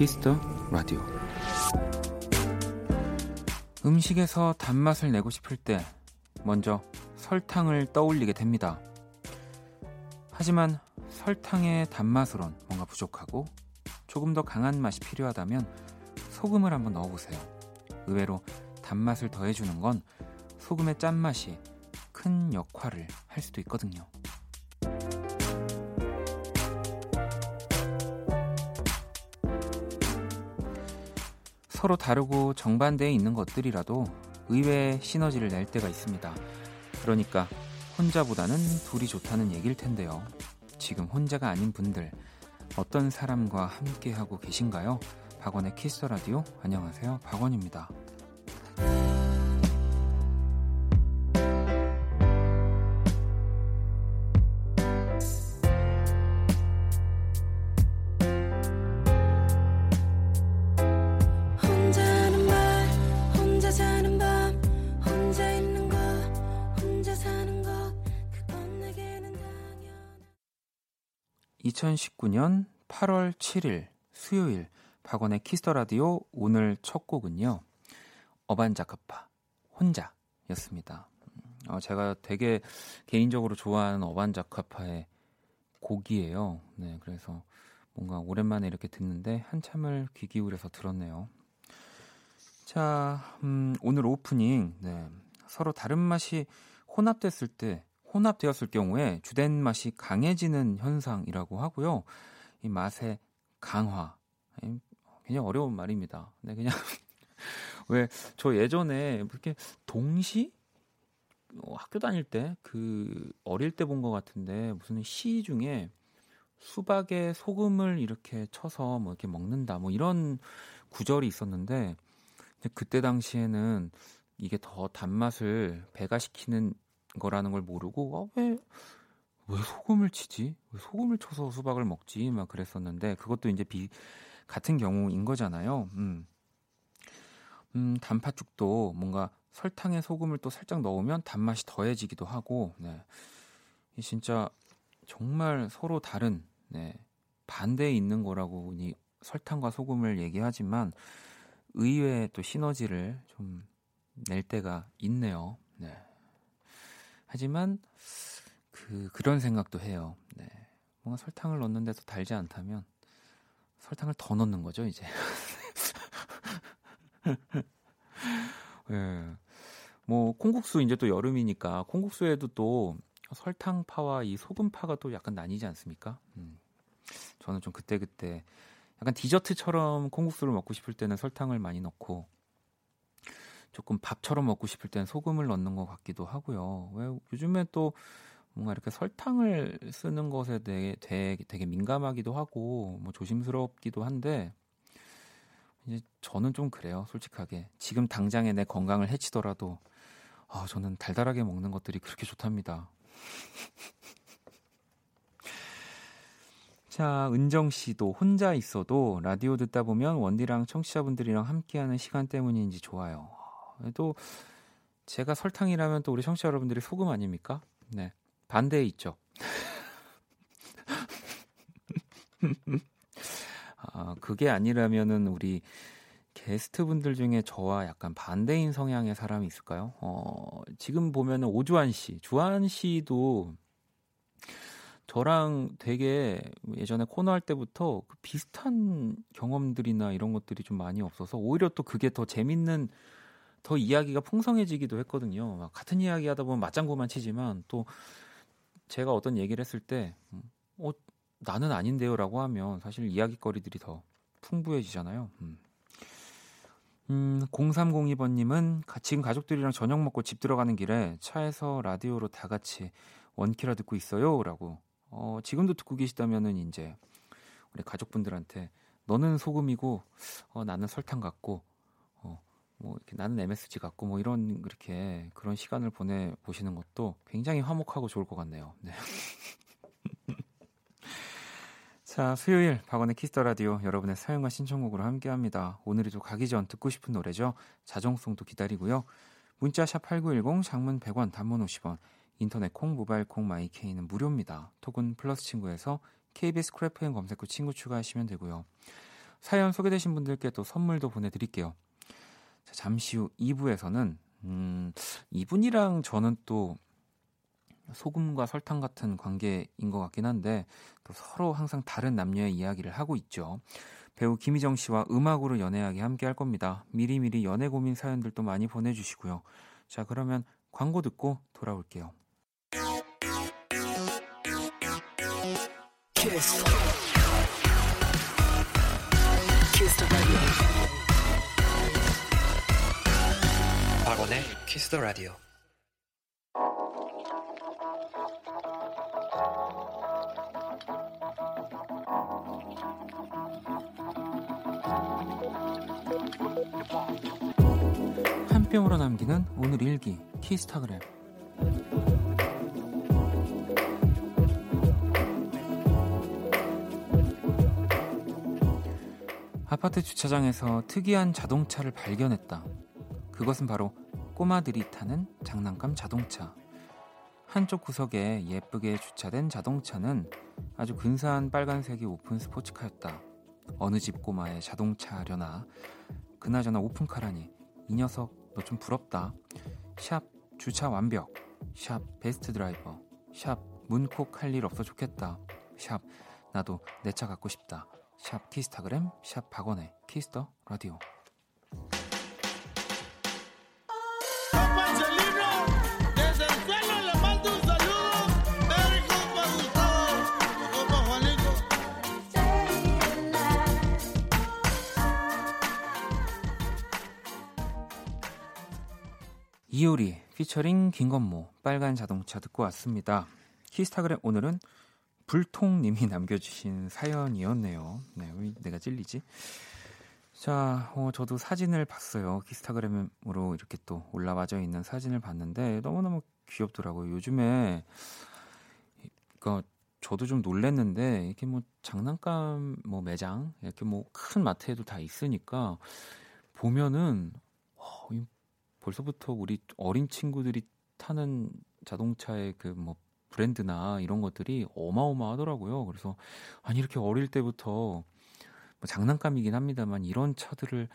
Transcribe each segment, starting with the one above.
Kiss the Radio 음식에서 단맛을 내고 싶을 때 먼저 설탕을 떠올리게 됩니다. 하지만 설탕의 단맛으론 뭔가 부족하고 조금 더 강한 맛이 필요하다면 소금을 한번 넣어보세요. 의외로 단맛을 더해주는 건 소금의 짠맛이 큰 역할을 할 수도 있거든요. 서로 다르고 정반대에 있는 것들이라도 의외의 시너지를 낼 때가 있습니다. 그러니까 혼자보다는 둘이 좋다는 얘기일 텐데요. 지금 혼자가 아닌 분들 어떤 사람과 함께 하고 계신가요? 박원의 키스 라디오 안녕하세요. 박원입니다. 2019년 8월 7일 수요일 박원의 Kiss the Radio 오늘 첫 곡은요. 어반자카파 혼자였습니다. 어, 제가 되게 개인적으로 좋아하는 어반자카파의 곡이에요. 네, 그래서 뭔가 오랜만에 이렇게 듣는데 한참을 귀 기울여서 들었네요. 자, 음, 오늘 오프닝 네, 서로 다른 맛이 혼합됐을 때 혼합되었을 경우에 주된 맛이 강해지는 현상이라고 하고요. 이 맛의 강화. 굉장히 어려운 말입니다. 네, 그냥 왜 저 예전에 이렇게 동시 어, 학교 다닐 때 그 어릴 때 본 것 같은데 무슨 시 중에 수박에 소금을 이렇게 쳐서 뭐 이렇게 먹는다 뭐 이런 구절이 있었는데 그때 당시에는 이게 더 단맛을 배가시키는 거라는 걸 모르고 어, 왜, 왜 소금을 치지? 왜 소금을 쳐서 수박을 먹지? 막 그랬었는데 그것도 이제 비 같은 경우인 거잖아요. 음. 음, 단팥죽도 뭔가 설탕에 소금을 또 살짝 넣으면 단맛이 더해지기도 하고, 네. 이 진짜 정말 서로 다른, 네. 반대에 있는 거라고 이 설탕과 소금을 얘기하지만 의외의 또 시너지를 좀 낼 때가 있네요. 네. 하지만 그 그런 생각도 해요. 네. 뭔가 설탕을 넣는데도 달지 않다면 설탕을 더 넣는 거죠, 이제. 예. 네. 뭐 콩국수 이제 또 여름이니까 콩국수에도 또 설탕파와 이 소금파가 또 약간 나뉘지 않습니까? 음. 저는 좀 그때그때 약간 디저트처럼 콩국수를 먹고 싶을 때는 설탕을 많이 넣고 조금 밥처럼 먹고 싶을 땐 소금을 넣는 것 같기도 하고요. 왜 요즘에 또 뭔가 이렇게 설탕을 쓰는 것에 대해 되게, 되게 민감하기도 하고 뭐 조심스럽기도 한데 이제 저는 좀 그래요, 솔직하게. 지금 당장에 내 건강을 해치더라도 아, 저는 달달하게 먹는 것들이 그렇게 좋답니다. 자, 은정 씨도 혼자 있어도 라디오 듣다 보면 원디랑 청취자분들이랑 함께하는 시간 때문인지 좋아요. 또 제가 설탕이라면 또 우리 청취자 여러분들이 소금 아닙니까? 네. 반대에 있죠. 아, 그게 아니라면은 우리 게스트 분들 중에 저와 약간 반대인 성향의 사람이 있을까요? 어, 지금 보면은 오주환 씨, 주한 씨도 저랑 되게 예전에 코너 할 때부터 그 비슷한 경험들이나 이런 것들이 좀 많이 없어서 오히려 또 그게 더 재밌는 더 이야기가 풍성해지기도 했거든요. 막 같은 이야기 하다 보면 맞장구만 치지만 또 제가 어떤 얘기를 했을 때, 음, 어, 나는 아닌데요 라고 하면 사실 이야기거리들이 더 풍부해지잖아요. 음. 음, 0302번님은 지금 가족들이랑 저녁 먹고 집 들어가는 길에 차에서 라디오로 다 같이 원키라 듣고 있어요. 라고. 어, 지금도 듣고 계시다면은 이제 우리 가족분들한테 너는 소금이고 어, 나는 설탕 같고 뭐 이렇게 나는 MSG 같고 뭐 이런 그렇게 그런 시간을 보내 보시는 것도 굉장히 화목하고 좋을 것 같네요. 네. 자, 수요일 박원의 Kiss the Radio 여러분의 사연과 신청곡으로 함께 합니다. 오늘이 또 가기 전 듣고 싶은 노래죠. 자정송도 기다리고요. 문자 sharp #8910 장문 100원, 단문 50원. 인터넷 콩, 모바일 콩, 마이케이는 무료입니다. 톡은 플러스 친구에서 KBS Cool FM 검색 후 친구 추가하시면 되고요. 사연 소개되신 분들께 또 선물도 보내 드릴게요. 자, 잠시 후 2부에서는 음, 이분이랑 저는 또 소금과 설탕 같은 관계인 것 같긴 한데 또 서로 항상 다른 남녀의 이야기를 하고 있죠. 배우 김희정 씨와 음악으로 연애하기 함께 할 겁니다. 미리미리 연애 고민 사연들도 많이 보내주시고요. 자, 그러면 광고 듣고 돌아올게요. 키스. 키스 박원의 키스 더 라디오. 한 뼘으로 남기는 오늘 일기 키스타그램 아파트 주차장에서 특이한 자동차를 발견했다. 그것은 바로 꼬마들이 타는 장난감 자동차. 한쪽 구석에 예쁘게 주차된 자동차는 아주 근사한 빨간색의 오픈 스포츠카였다. 어느 집 꼬마의 자동차려나. 그나저나 오픈카라니. 이 녀석 너 좀 부럽다. 샵 주차 완벽. 샵 베스트 드라이버. 샵 문콕 할 일 없어 좋겠다. 샵 나도 내 차 갖고 싶다. 샵 키스타그램 샵 박원의 키스 더 라디오 이효리 피처링 김건모 빨간 자동차 듣고 왔습니다. 키스타그램 오늘은 불통님이 남겨주신 사연이었네요. 네, 왜 내가 찔리지? 자, 어, 저도 사진을 봤어요. 키스타그램으로 이렇게 또 올라와져 있는 사진을 봤는데 너무너무 귀엽더라고요. 요즘에, 그니까 저도 좀 놀랬는데 이렇게 뭐 장난감 뭐 매장 이렇게 뭐 큰 마트에도 다 있으니까 보면은 어, 벌써부터 우리 어린 친구들이 타는 자동차의 그 뭐 브랜드나 이런 것들이 어마어마하더라고요. 그래서 아니 이렇게 어릴 때부터 뭐 장난감이긴 합니다만 이런 차들을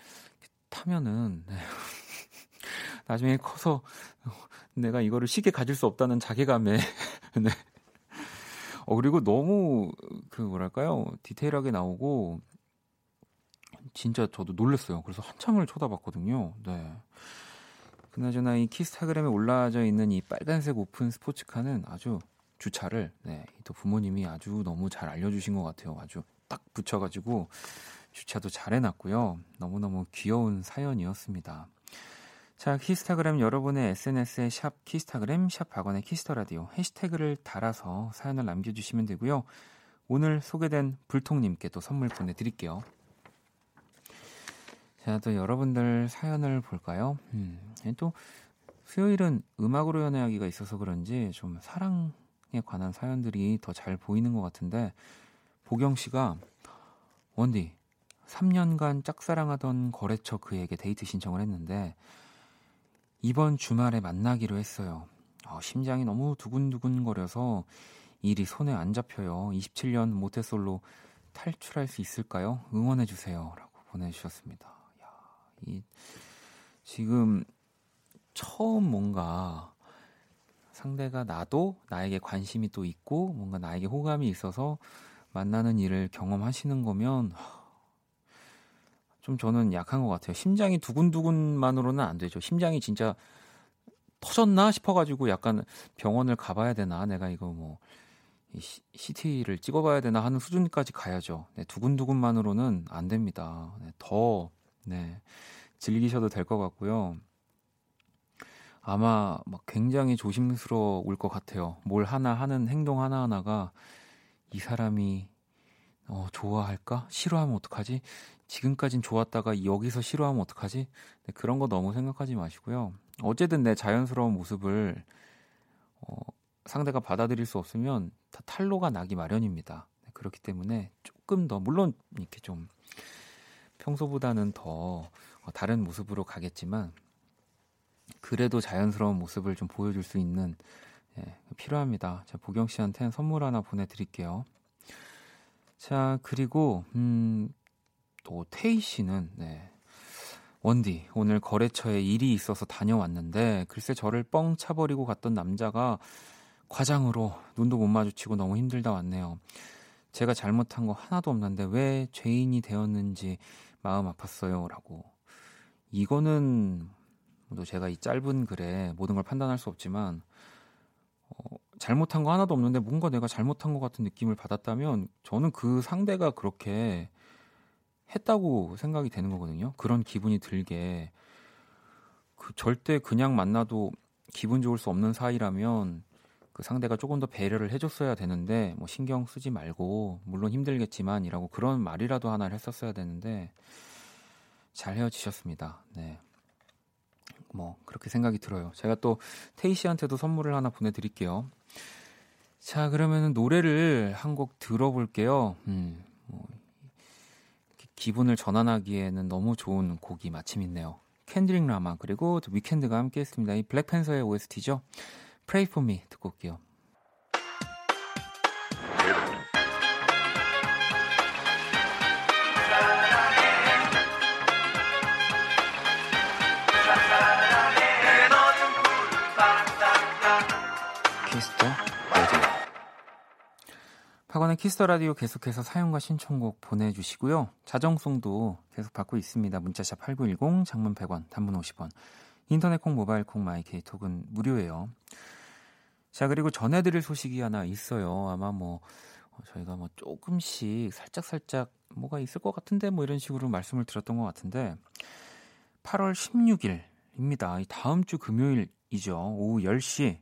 타면은 네. 나중에 커서 내가 이거를 쉽게 가질 수 없다는 자괴감에 네. 어 그리고 너무 그 뭐랄까요 디테일하게 나오고 진짜 저도 놀랐어요. 그래서 한참을 쳐다봤거든요. 네. 그나저나 이 키스타그램에 올라져 있는 이 빨간색 오픈 스포츠카는 아주 주차를 네, 또 부모님이 아주 너무 잘 알려주신 것 같아요. 아주 딱 붙여가지고 주차도 잘 해놨고요. 너무너무 귀여운 사연이었습니다. 자, 키스타그램 여러분의 SNS에 샵 키스타그램 샵 박원의 키스 더 라디오 해시태그를 달아서 사연을 남겨주시면 되고요. 오늘 소개된 불통님께 또 선물 보내드릴게요. 자, 또 여러분들 사연을 볼까요? 음, 또 수요일은 음악으로 연애하기가 있어서 그런지 좀 사랑에 관한 사연들이 더 잘 보이는 것 같은데 보경 씨가 원디 3년간 짝사랑하던 거래처 그에게 데이트 신청을 했는데 이번 주말에 만나기로 했어요. 어, 심장이 너무 두근두근 거려서 일이 손에 안 잡혀요. 27년 모태솔로 탈출할 수 있을까요? 응원해 주세요라고 보내 주셨습니다. 이 지금 처음 뭔가 상대가 나도 나에게 관심이 또 있고 뭔가 나에게 호감이 있어서 만나는 일을 경험하시는 거면 좀 저는 약한 것 같아요. 심장이 두근두근만으로는 안 되죠. 심장이 진짜 터졌나 싶어가지고 약간 병원을 가봐야 되나 내가 이거 뭐 CT를 찍어봐야 되나 하는 수준까지 가야죠. 네, 두근두근만으로는 안 됩니다. 네, 더 네. 즐기셔도 될 것 같고요. 아마 막 굉장히 조심스러울 것 같아요. 뭘 하나 하는 행동 하나하나가 이 사람이 어, 좋아할까? 싫어하면 어떡하지? 지금까진 좋았다가 여기서 싫어하면 어떡하지? 네, 그런 거 너무 생각하지 마시고요. 어쨌든 내 자연스러운 모습을 어, 상대가 받아들일 수 없으면 다 탈로가 나기 마련입니다. 네, 그렇기 때문에 조금 더 물론 이렇게 좀 평소보다는 더 다른 모습으로 가겠지만 그래도 자연스러운 모습을 좀 보여줄 수 있는 예, 필요합니다. 자, 보경 씨한테는 선물 하나 보내드릴게요. 자, 그리고, 음, 또, 태희 씨는, 네. 원디, 오늘 거래처에 일이 있어서 다녀왔는데, 글쎄 저를 뻥 차버리고 갔던 남자가 과장으로 눈도 못 마주치고 너무 힘들다 왔네요. 제가 잘못한 거 하나도 없는데 왜 죄인이 되었는지 마음 아팠어요. 라고. 이거는, 또 제가 이 짧은 글에 모든 걸 판단할 수 없지만, 어, 잘못한 거 하나도 없는데 뭔가 내가 잘못한 것 같은 느낌을 받았다면 저는 그 상대가 그렇게 했다고 생각이 되는 거거든요. 그런 기분이 들게 그 절대 그냥 만나도 기분 좋을 수 없는 사이라면 그 상대가 조금 더 배려를 해줬어야 되는데 뭐 신경 쓰지 말고 물론 힘들겠지만이라고 그런 말이라도 하나를 했었어야 되는데 잘 헤어지셨습니다. 네. 뭐 그렇게 생각이 들어요. 제가 또 테이 씨한테도 선물을 하나 보내드릴게요. 자 그러면은 노래를 한 곡 들어볼게요. 음, 뭐, 기분을 전환하기에는 너무 좋은 곡이 마침 있네요. 캔드링 라마 그리고 위켄드가 함께했습니다. 이 블랙팬서의 OST죠. Pray for Me 듣고 올게요. 박원의 키스 더 라디오 계속해서 사연과 신청곡 보내주시고요. 자정송도 계속 받고 있습니다. 문자샵 8910, 장문 100원, 단문 50원. 인터넷 콩, 모바일 콩, 마이 케이 톡은 무료예요. 자, 그리고 전해드릴 소식이 하나 있어요. 아마 뭐, 어, 저희가 뭐 조금씩 살짝살짝 뭐가 있을 것 같은데 뭐 이런 식으로 말씀을 드렸던 것 같은데 8월 16일입니다. 다음 주 금요일이죠. 오후 10시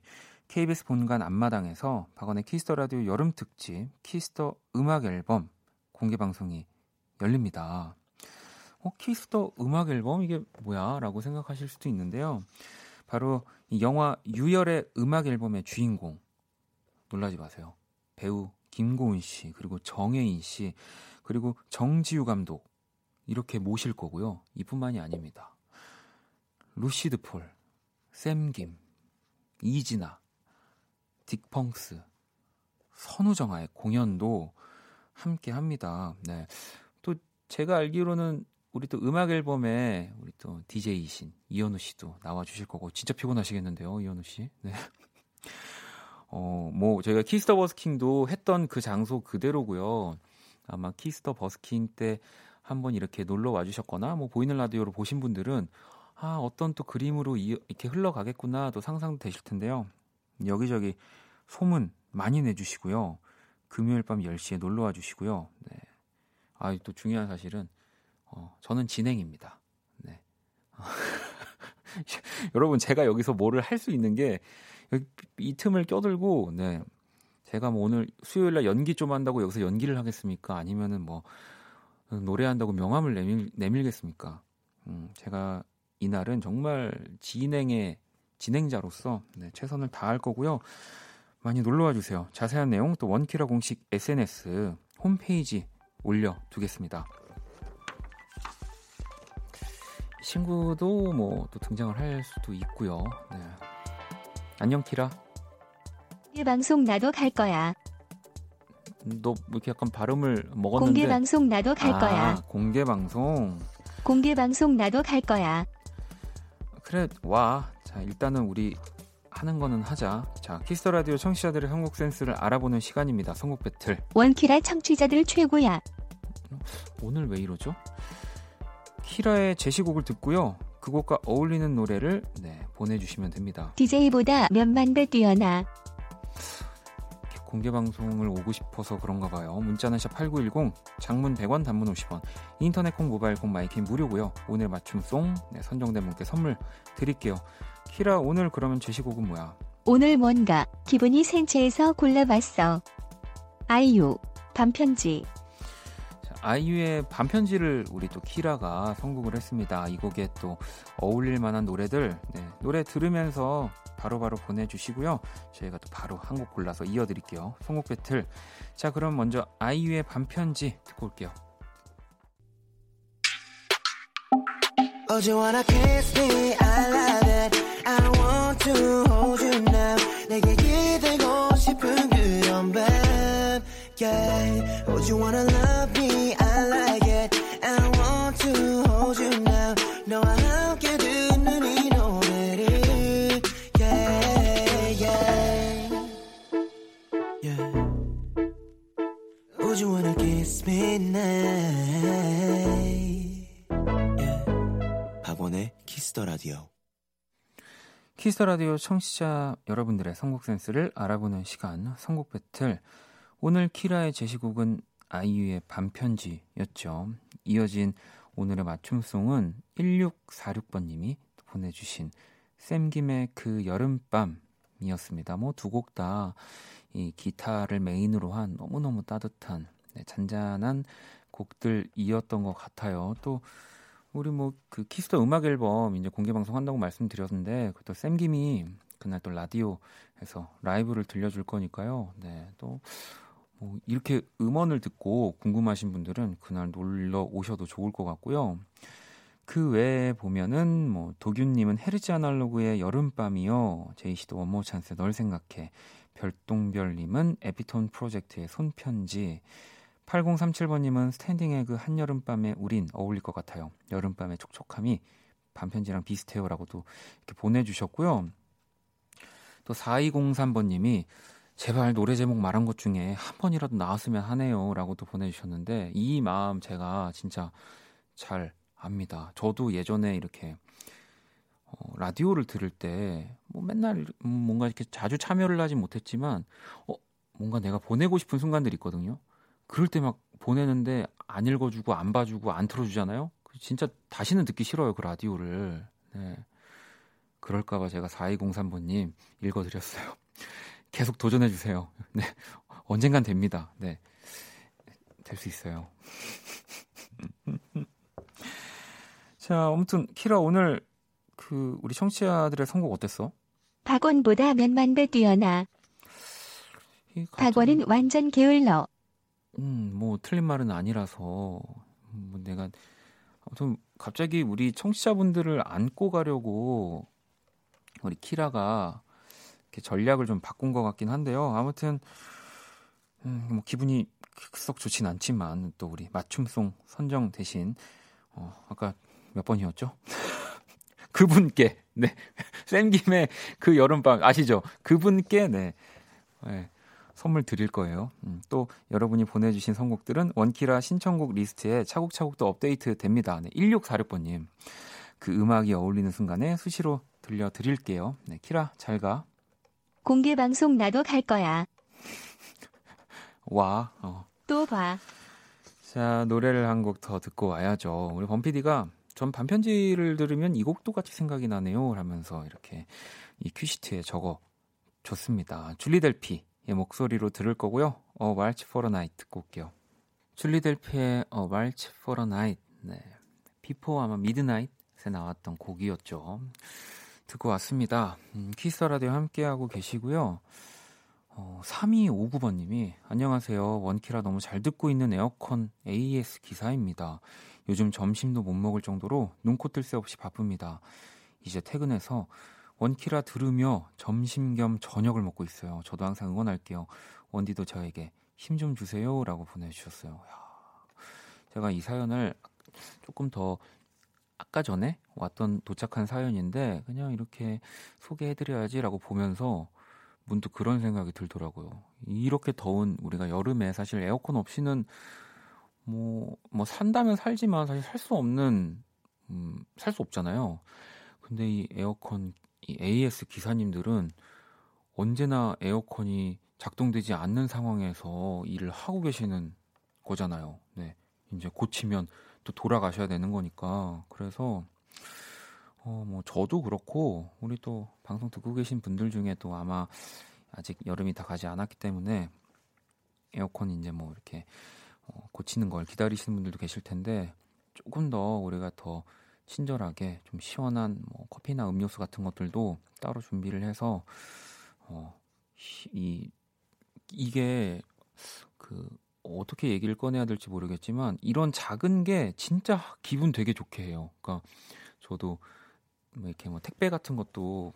KBS 본관 앞마당에서 박원의 키스 더 라디오 여름 특집 키스 더 음악 앨범 공개 방송이 열립니다. 어, 키스 더 음악 앨범 이게 뭐야라고 생각하실 수도 있는데요. 바로 이 영화 유열의 음악 앨범의 주인공 놀라지 마세요. 배우 김고은 씨 그리고 정해인 씨 그리고 정지우 감독 이렇게 모실 거고요. 이뿐만이 아닙니다. 루시드 폴, 샘김, 이진아 딕펑스, 선우정아의 공연도 함께 합니다. 네. 또 제가 알기로는 우리 또 음악 앨범에 우리 또 DJ이신 이현우 씨도 나와 주실 거고 진짜 피곤하시겠는데요, 이현우 씨. 네. 어, 뭐 저희가 키스 더 버스킹도 했던 그 장소 그대로고요. 아마 키스 더 버스킹 때 한번 이렇게 놀러 와 주셨거나 뭐 보이는 라디오로 보신 분들은 아, 어떤 또 그림으로 이렇게 흘러가겠구나 또 상상도 되실 텐데요. 여기저기 소문 많이 내 주시고요. 금요일 밤 10시에 놀러 와 주시고요. 네. 아, 또 중요한 사실은, 어, 저는 진행입니다. 네. 여러분, 제가 여기서 뭐를 할 수 있는 게, 이 틈을 껴들고, 네. 제가 뭐 오늘 수요일 날 연기 좀 한다고 여기서 연기를 하겠습니까? 아니면은 뭐, 노래한다고 명함을 내밀, 내밀겠습니까? 음, 제가 이날은 정말 진행의 진행자로서 네, 최선을 다할 거고요. 많이 놀러와 주세요. 자세한 내용 또 원키라 공식 SNS 홈페이지 올려두겠습니다. 친구도 뭐 또 등장을 할 수도 있고요. 네. 안녕 키라. 이 방송 나도 갈 거야. 너뭐 이렇게 약간 발음을 먹었는데 공개 방송 나도 갈 아, 거야. 공개 방송. 공개 방송 나도 갈 거야. 그래 와. 자 일단은 우리 하는 거는 하자. 자 키스 라디오 청취자들의 선곡 센스를 알아보는 시간입니다. 선곡 배틀. 원키라 청취자들 최고야. 오늘 왜 이러죠? 키라의 제시곡을 듣고요. 그 곡과 어울리는 노래를 네, 보내주시면 됩니다. DJ보다 몇만 배 뛰어나. 공개 방송을 오고 싶어서 그런가 봐요. 문자는 샵8910, 장문 100원, 단문 50원, 인터넷 콩, 모바일 콩, 마이킹 무료고요. 오늘 맞춤송 네, 선정된 분께 선물 드릴게요. 키라 오늘 그러면 제시곡은 뭐야? 오늘 뭔가 기분이 생채에서 골라봤어. 아이유 반편지. 자, 아이유의 반편지를 우리 또 키라가 선곡을 했습니다. 이 곡에 또 어울릴 만한 노래들 네, 노래 들으면서 바로바로 바로 보내주시고요. 저희가 또 바로 한 곡 골라서 이어드릴게요. 선곡 배틀. 자 그럼 먼저 아이유의 반편지 듣고 올게요. 내게 기대고 싶은 그런 밤 Yeah Would you wanna love me I like it I want to hold you now 너와 함께 듣는 이 노래를 Yeah yeah Yeah Would you wanna kiss me now Yeah 박원의 키스 더 라디오 키스 더 라디오 청취자 여러분들의 선곡 센스를 알아보는 시간 선곡 배틀 오늘 키라의 제시곡은 아이유의 밤편지였죠. 이어진 오늘의 맞춤송은 1646번님이 보내주신 샘김의 그 여름밤이었습니다. 뭐 두 곡 다 이 기타를 메인으로 한 너무너무 따뜻한 네, 잔잔한 곡들이었던 것 같아요. 또 우리 뭐 그 키스 더 음악 앨범 이제 공개 방송 한다고 말씀드렸는데 그 또 샘김이 그날 또 라디오에서 라이브를 들려줄 거니까요. 네, 또 뭐 이렇게 음원을 듣고 궁금하신 분들은 그날 놀러 오셔도 좋을 것 같고요. 그 외에 보면은 뭐 도균님은 허르쯔 아날로그의 여름밤이요. 제이 씨도 원모어찬스의 널 생각해. 별똥별님은 에피톤 프로젝트의 손편지. 8037번님은 스탠딩 에그 한여름밤에 우린 어울릴 것 같아요. 여름밤의 촉촉함이 밤편지랑 비슷해요라고도 이렇게 보내주셨고요. 또 4203번님이 제발 노래 제목 말한 것 중에 한 번이라도 나왔으면 하네요 라고도 보내주셨는데 이 마음 제가 진짜 잘 압니다. 저도 예전에 이렇게 어, 라디오를 들을 때 뭐 맨날 뭔가 이렇게 자주 참여를 하진 못했지만 어, 뭔가 내가 보내고 싶은 순간들이 있거든요. 그럴 때 막 보내는데 안 읽어주고 안 봐주고 안 틀어주잖아요. 진짜 다시는 듣기 싫어요 그 라디오를. 네. 그럴까봐 제가 4203번님 읽어드렸어요. 계속 도전해 주세요. 네. 언젠간 됩니다. 네. 될 수 있어요. 자, 아무튼 키라 오늘 그 우리 청취자들의 선곡 어땠어? 박원보다 몇만 배 뛰어나. 박원은 완전 게을러. 음, 뭐 틀린 말은 아니라서 음, 뭐 내가 아무튼 갑자기 우리 청취자분들을 안고 가려고 우리 키라가 이렇게 전략을 좀 바꾼 것 같긴 한데요. 아무튼 음, 뭐 기분이 썩 좋진 않지만 또 우리 맞춤송 선정 대신 어, 아까 몇 번이었죠? 그분께 네 쌤김의 그 여름밤 아시죠? 그분께 네, 네 선물 드릴 거예요. 음, 또 여러분이 보내주신 선곡들은 원키라 신청곡 리스트에 차곡차곡 또 업데이트 됩니다. 네, 1646번님. 그 음악이 어울리는 순간에 수시로 들려드릴게요. 네, 키라, 잘 가. 공개 방송 나도 갈 거야. 와. 어. 또 봐. 자, 노래를 한 곡 더 듣고 와야죠. 우리 범피디가 전 밤편지를 들으면 이 곡도 같이 생각이 나네요. 하면서 이렇게 이 큐시트에 적어 줬습니다. 줄리 델피의 목소리로 들을 거고요. 어, for a Night 듣고 올게요. 줄리 델피의 어, for a Night. 네. 비포 아마 미드나잇에 나왔던 곡이었죠. 듣고 왔습니다. 음, 키스 더 라디오 함께하고 계시고요. 어, 3259번님이 안녕하세요. 원키라 너무 잘 듣고 있는 에어컨 AS 기사입니다. 요즘 점심도 못 먹을 정도로 눈코 뜰 새 없이 바쁩니다. 이제 퇴근해서 원키라 들으며 점심 겸 저녁을 먹고 있어요. 저도 항상 응원할게요. 원디도 저에게 힘 좀 주세요라고 보내주셨어요. 야, 제가 이 사연을 조금 더 아까 전에 왔던 도착한 사연인데 그냥 이렇게 소개해드려야지라고 보면서 문득 그런 생각이 들더라고요. 이렇게 더운 우리가 여름에 사실 에어컨 없이는 뭐, 뭐 산다면 살지만 사실 살 수 없는, 음, 살 수 없잖아요. 근데 이 에어컨, 이 AS 기사님들은 언제나 에어컨이 작동되지 않는 상황에서 일을 하고 계시는 거잖아요. 네. 이제 고치면 또 돌아가셔야 되는 거니까. 그래서, 어, 뭐, 저도 그렇고, 우리 또 방송 듣고 계신 분들 중에 또 아마 아직 여름이 다 가지 않았기 때문에 에어컨 이제 뭐 이렇게 어, 고치는 걸 기다리시는 분들도 계실 텐데 조금 더 우리가 더 친절하게 좀 시원한 뭐 커피나 음료수 같은 것들도 따로 준비를 해서 어, 이 이게 그 어떻게 얘기를 꺼내야 될지 모르겠지만 이런 작은 게 진짜 기분 되게 좋게 해요. 그러니까 저도 뭐 이렇게 뭐 택배 같은 것도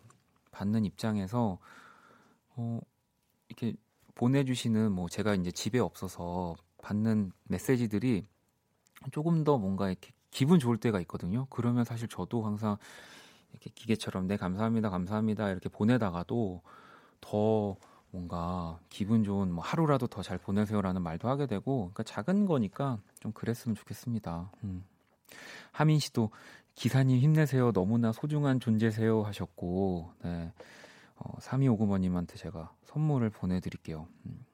받는 입장에서 어 이렇게 보내주시는 뭐 제가 이제 집에 없어서 받는 메시지들이 조금 더 뭔가 이렇게 기분 좋을 때가 있거든요. 그러면 사실 저도 항상 이렇게 기계처럼 네 감사합니다 감사합니다 이렇게 보내다가도 더 뭔가 기분 좋은 뭐 하루라도 더 잘 보내세요라는 말도 하게 되고 그러니까 작은 거니까 좀 그랬으면 좋겠습니다. 음. 하민 씨도 기사님 힘내세요. 너무나 소중한 존재세요 하셨고 네. 어, 3259번님한테 제가 선물을 보내드릴게요. 음.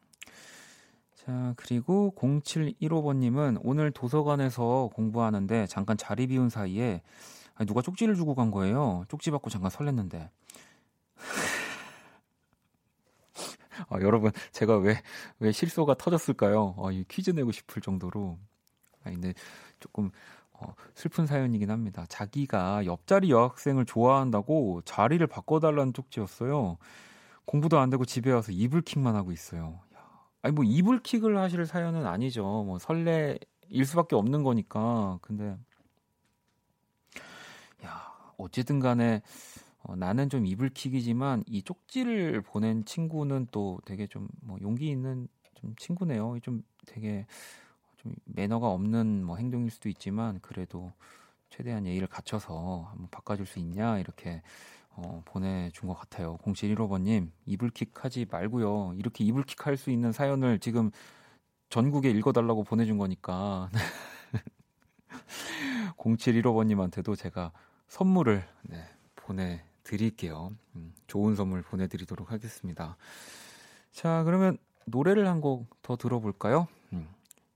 자, 그리고 0715번님은 오늘 도서관에서 공부하는데 잠깐 자리 비운 사이에 누가 쪽지를 주고 간 거예요. 쪽지 받고 잠깐 설렜는데. 아, 여러분, 제가 왜, 왜 실소가 터졌을까요? 아, 이 퀴즈 내고 싶을 정도로. 아, 근데 조금, 어, 슬픈 사연이긴 합니다. 자기가 옆자리 여학생을 좋아한다고 자리를 바꿔달라는 쪽지였어요. 공부도 안 되고 집에 와서 이불킥만 하고 있어요. 아니, 뭐, 이불킥을 하실 사연은 아니죠. 뭐, 설레일 수밖에 없는 거니까. 근데, 야, 어쨌든 간에, 어, 나는 좀 이불킥이지만 이 쪽지를 보낸 친구는 또 되게 좀 뭐 용기 있는 좀 친구네요. 좀 되게 좀 매너가 없는 뭐 행동일 수도 있지만 그래도 최대한 예의를 갖춰서 한번 바꿔줄 수 있냐 이렇게 어, 보내준 것 같아요. 0715번님 이불킥 하지 말고요. 이렇게 이불킥 할 수 있는 사연을 지금 전국에 읽어달라고 보내준 거니까 0715번님한테도 제가 선물을 네, 보내. 드릴게요. 음, 좋은 선물 보내드리도록 하겠습니다. 자, 그러면 노래를 한 곡 더 들어볼까요? 음,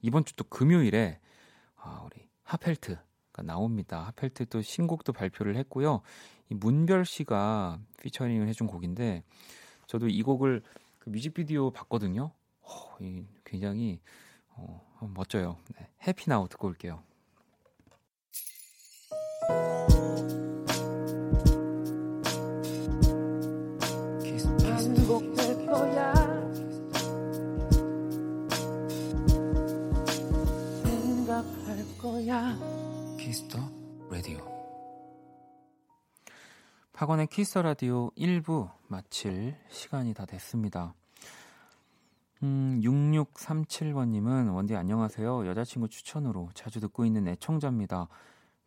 이번 주 또 금요일에 아, 우리 하펠트가 나옵니다. 하펠트 또 신곡도 발표를 했고요. 이 문별 씨가 피처링을 해준 곡인데 저도 이 곡을 그 뮤직비디오 봤거든요. 어, 이 굉장히 어, 멋져요. 네, 해피나우 듣고 올게요. 거야. 키스 더 라디오. 박원의 키스 더 라디오 1부 마칠 시간이 다 됐습니다. 음, 6637번님은 원디 안녕하세요. 여자친구 추천으로 자주 듣고 있는 애청자입니다.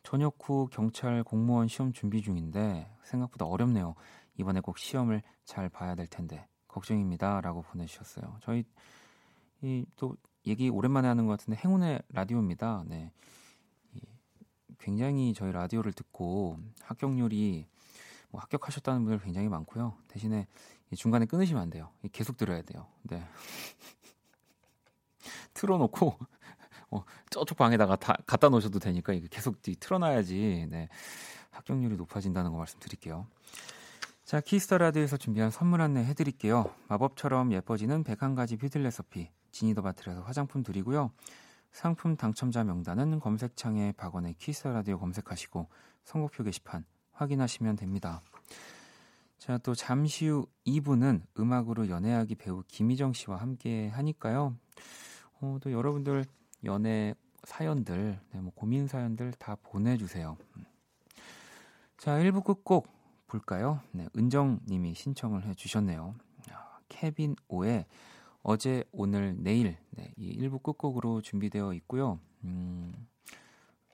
전역 후 경찰 공무원 시험 준비 중인데 생각보다 어렵네요. 이번에 꼭 시험을 잘 봐야 될 텐데 걱정입니다. 라고 보내주셨어요. 저희 이 또 얘기 오랜만에 하는 것 같은데 행운의 라디오입니다. 네. 굉장히 저희 라디오를 듣고 합격률이 뭐 합격하셨다는 분들 굉장히 많고요. 대신에 중간에 끊으시면 안 돼요. 계속 들어야 돼요. 네. 틀어놓고 어, 저쪽 방에다가 다 갖다 놓으셔도 되니까 이게 계속 틀어놔야지 네. 합격률이 높아진다는 거 말씀드릴게요. 자, 키스 더 라디오에서 준비한 선물 안내 해드릴게요. 마법처럼 예뻐지는 101가지 뷰티 레서피 지니 더 바틀에서 화장품 드리고요. 상품 당첨자 명단은 검색창에 박원의 키스 라디오 검색하시고 선곡표 게시판 확인하시면 됩니다. 자, 또 잠시 후 2부는 음악으로 연애하기 배우 김희정 씨와 함께 하니까요. 어, 또 여러분들 연애 사연들, 네, 뭐 고민 사연들 다 보내주세요. 자, 1부 끝곡 볼까요? 네, 은정 님이 신청을 해 주셨네요. 아, 케빈 오의 어제, 오늘, 내일 네, 이 1부 끝곡으로 준비되어 있고요. 음,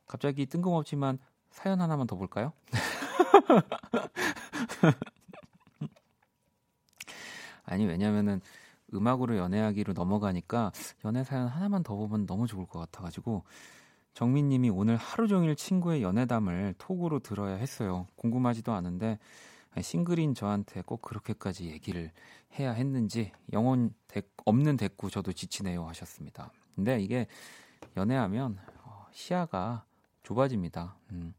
갑자기 뜬금없지만 사연 하나만 더 볼까요? 아니 왜냐면은 음악으로 연애하기로 넘어가니까 연애 사연 하나만 더 보면 너무 좋을 것 같아가지고 정민님이 오늘 하루 종일 친구의 연애담을 톡으로 들어야 했어요. 궁금하지도 않은데 싱글인 저한테 꼭 그렇게까지 얘기를 해야 했는지 영혼 대, 없는 대꾸 저도 지치네요 하셨습니다. 근데 이게 연애하면 어, 시야가 좁아집니다. 음,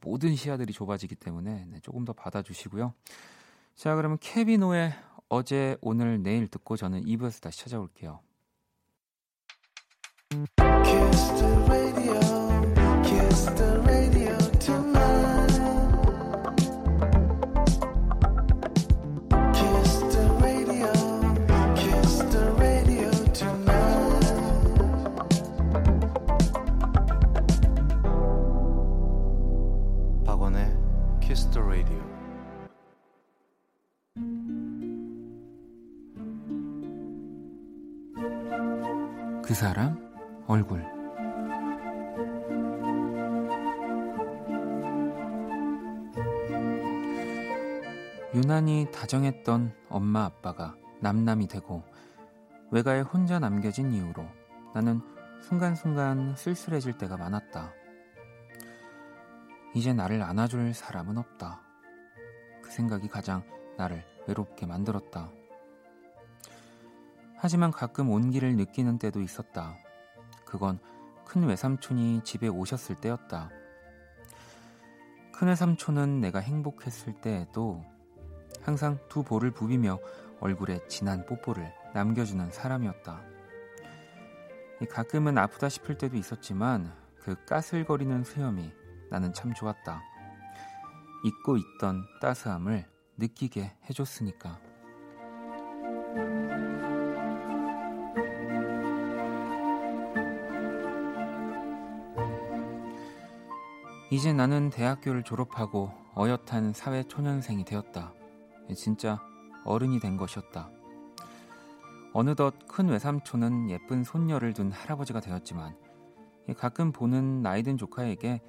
모든 시야들이 좁아지기 때문에 네, 조금 더 받아주시고요. 자 그러면 케비노의 어제 오늘 내일 듣고 저는 2부에서 다시 찾아올게요. 그 사람 얼굴 유난히 다정했던 엄마 아빠가 남남이 되고 외가에 혼자 남겨진 이후로 나는 순간순간 쓸쓸해질 때가 많았다. 이제 나를 안아줄 사람은 없다. 그 생각이 가장 나를 외롭게 만들었다. 하지만 가끔 온기를 느끼는 때도 있었다. 그건 큰 외삼촌이 집에 오셨을 때였다. 큰 외삼촌은 내가 행복했을 때에도 항상 두 볼을 부비며 얼굴에 진한 뽀뽀를 남겨주는 사람이었다. 가끔은 아프다 싶을 때도 있었지만 그 까슬거리는 수염이 나는 참 좋았다. 잊고 있던 따스함을 느끼게 해줬으니까. 이제 나는 대학교를 졸업하고 어엿한 사회 초년생이 되었다. 진짜 어른이 된 것이었다. 어느덧 큰 외삼촌은 예쁜 손녀를 둔 할아버지가 되었지만 가끔 보는 나이든 조카에게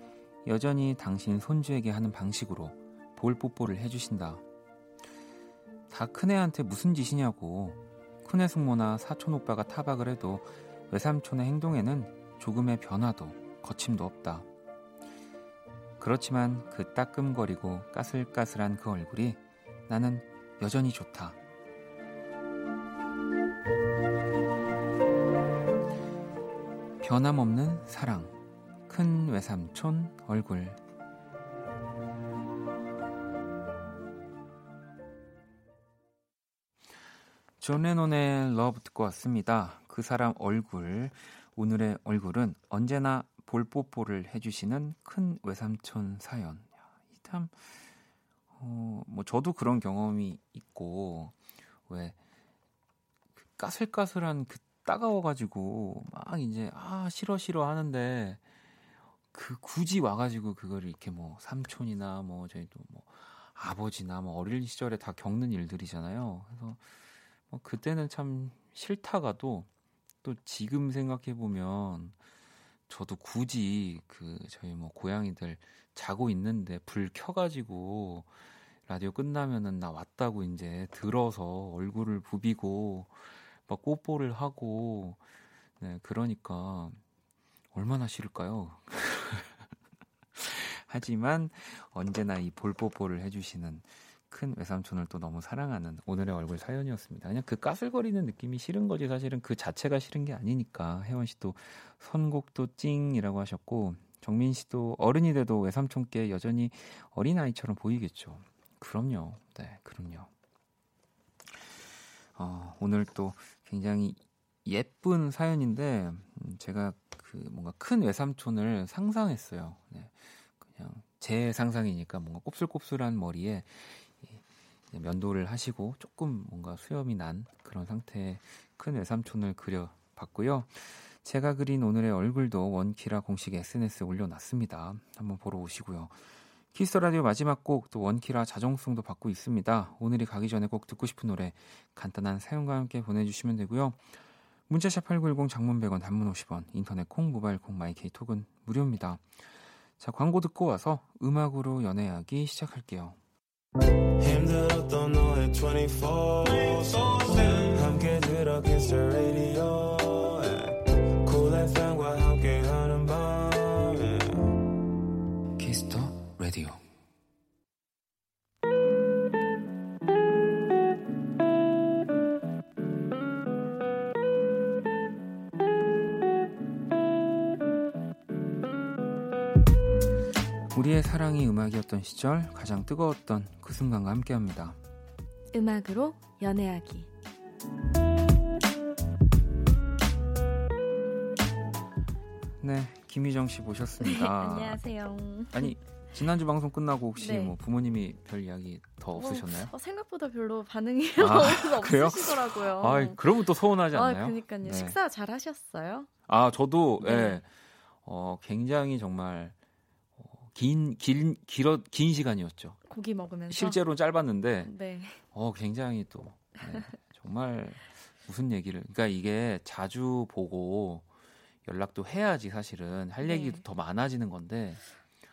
여전히 당신 손주에게 하는 방식으로 볼 뽀뽀를 해주신다. 다 큰애한테 무슨 짓이냐고 큰애 숙모나 사촌 오빠가 타박을 해도 외삼촌의 행동에는 조금의 변화도 거침도 없다. 그렇지만 그 따끔거리고 까슬까슬한 그 얼굴이 나는 여전히 좋다. 변함없는 사랑. 큰 외삼촌 얼굴. 존 레논의 Love 듣고 왔습니다. 그 사람 얼굴. 오늘의 얼굴은 언제나 볼뽀뽀를 해주시는 큰 외삼촌 사연. 참, 어, 뭐 저도 그런 경험이 있고 왜 그 까슬까슬한 그 따가워가지고 막 이제 아 싫어 싫어 하는데 그 굳이 와가지고 그거를 이렇게 뭐 삼촌이나 뭐 저희도 뭐 아버지나 뭐 어릴 시절에 다 겪는 일들이잖아요. 그래서 뭐 그때는 참 싫다가도 또 지금 생각해 보면 저도 굳이 그 저희 뭐 고양이들 자고 있는데 불 켜가지고 라디오 끝나면은 나 왔다고 이제 들어서 얼굴을 부비고 막 뽀뽀를 하고 네 그러니까 얼마나 싫을까요? 하지만 언제나 이 볼뽀뽀를 해주시는 큰 외삼촌을 또 너무 사랑하는 오늘의 얼굴 사연이었습니다. 그냥 그 까슬거리는 느낌이 싫은 거지 사실은 그 자체가 싫은 게 아니니까 혜원 씨도 선곡도 찡이라고 하셨고 정민 씨도 어른이 돼도 외삼촌께 여전히 어린 아이처럼 보이겠죠. 그럼요. 네, 그럼요. 어, 오늘 또 굉장히 예쁜 사연인데 음, 제가 그 뭔가 큰 외삼촌을 상상했어요. 네. 그냥 제 상상이니까 뭔가 곱슬곱슬한 머리에 면도를 하시고 조금 뭔가 수염이 난 그런 상태의 큰 외삼촌을 그려봤고요. 제가 그린 오늘의 얼굴도 원키라 공식 SNS에 올려놨습니다. 한번 보러 오시고요. 키스 라디오 마지막 곡 또 원키라 자정송도 받고 있습니다. 오늘이 가기 전에 꼭 듣고 싶은 노래 간단한 사연과 함께 보내주시면 되고요. 문자샵 8910 장문 100원 단문 50원 인터넷 콩 모바일 콩 마이케이 톡은 무료입니다. 자 광고 듣고 와서 음악으로 연애하기 시작할게요. 힘들었던 너의 24 함께 들어 키스 라 사랑이 음악이었던 시절 가장 뜨거웠던 그 순간과 함께합니다. 음악으로 연애하기. 네, 김희정 씨 모셨습니다. 안녕하세요. 아니 지난주 방송 끝나고 혹시 네. 뭐 부모님이 별 이야기 더 없으셨나요? 어, 생각보다 별로 반응이 아? 없으시더라고요. 아, 그러면 또 서운하지 아, 않나요? 그러니까요. 네. 식사 잘 하셨어요? 아, 저도 네. 예. 어, 굉장히 정말 어, 긴, 긴, 길어, 긴 시간이었죠. 고기 먹으면서. 실제로 짧았는데, 네. 어, 굉장히 또, 네, 정말 무슨 얘기를? 그러니까 이게 자주 보고 연락도 해야지 사실은 할 네. 얘기도 더 많아지는 건데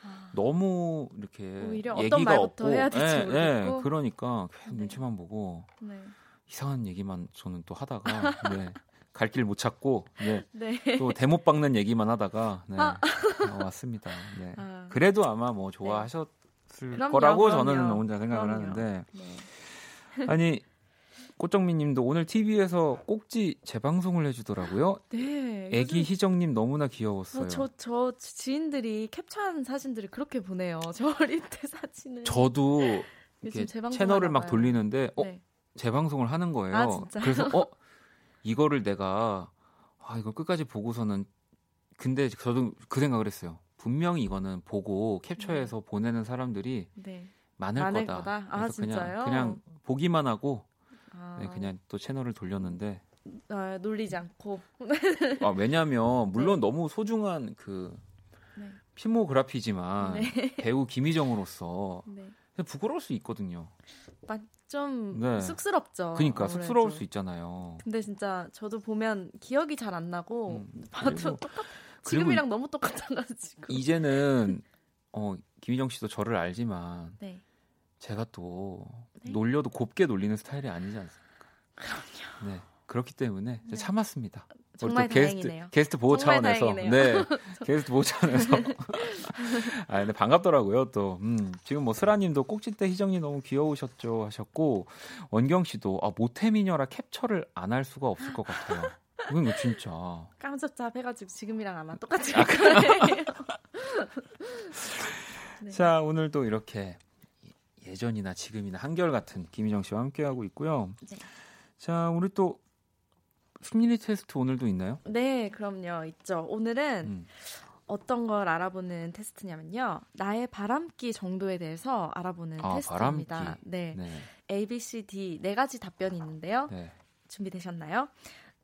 아, 너무 이렇게 얘기가 없고 해야 될지 예, 예, 모르겠고. 그러니까 계속 네. 눈치만 보고 네. 이상한 얘기만 저는 또 하다가 네. 갈 길 못 찾고 네. 네. 또 대못 박는 얘기만 하다가 네. 아. 어, 왔습니다. 네. 아, 그래도 아마 뭐 좋아하셨을 그럼요, 거라고 그럼요. 저는 혼자 생각을 그럼요. 하는데 네. 아니 꽃정민님도 오늘 TV에서 꼭지 재방송을 해주더라고요. 네. 애기 희정님 너무나 귀여웠어요. 어, 저, 저 지인들이 캡처한 사진들을 그렇게 보내요. 저 어릴 때 사진을. 저도 채널을 막. 돌리는데 어 네. 재방송을 하는 거예요. 아? 그래서 어 이거를 내가 아 이걸 끝까지 보고서는 근데 저도 그 생각을 했어요. 분명히 이거는 보고 캡처해서 보내는 사람들이 네. 많을, 많을 거다. 거다? 아, 그래서 그냥 진짜요? 그냥 보기만 하고 아, 네, 그냥 또 채널을 돌렸는데 아, 놀리지 않고. 아, 왜냐하면 물론 너무 소중한 그 네. 피모그래피지만 네. 배우 김희정으로서 네. 부끄러울 수 있거든요. 막좀 네. 쑥스럽죠. 그러니까 아무래도. 쑥스러울 수 있잖아요. 근데 진짜 저도 보면 기억이 잘 안 나고 음, 봐도 똑같. 지금이랑 너무 똑같아가지고. 이제는 어, 김희정 씨도 저를 알지만 네. 제가 또 네. 놀려도 곱게 놀리는 스타일이 아니지 않습니까? 그럼요. 네. 그렇기 때문에 네. 참았습니다. 정말 또 게스트 다행이네요. 게스트 보호 차원에서 다행이네요. 네 게스트 보호 차원에서 아 근데 반갑더라고요 또 음, 지금 뭐 스라님도 꼭지때 희정님 너무 귀여우셨죠 하셨고 원경 씨도 아 모태미녀라 캡처를 안 할 수가 없을 것 같아요. 이건 뭐 진짜 깜짝잡 해가지고 지금이랑 아마 똑같이 아. 네. 자 오늘 또 이렇게 예전이나 지금이나 한결 같은 김희정 씨와 함께하고 있고요. 네. 자 우리 또 심리 테스트 오늘도 있나요? 네, 그럼요. 있죠. 오늘은 음. 어떤 걸 알아보는 테스트냐면요. 나의 바람기 정도에 대해서 알아보는 아, 테스트입니다. 바람기. 네. 네. A, B, C, D 네 가지 답변이 있는데요. 네. 준비되셨나요?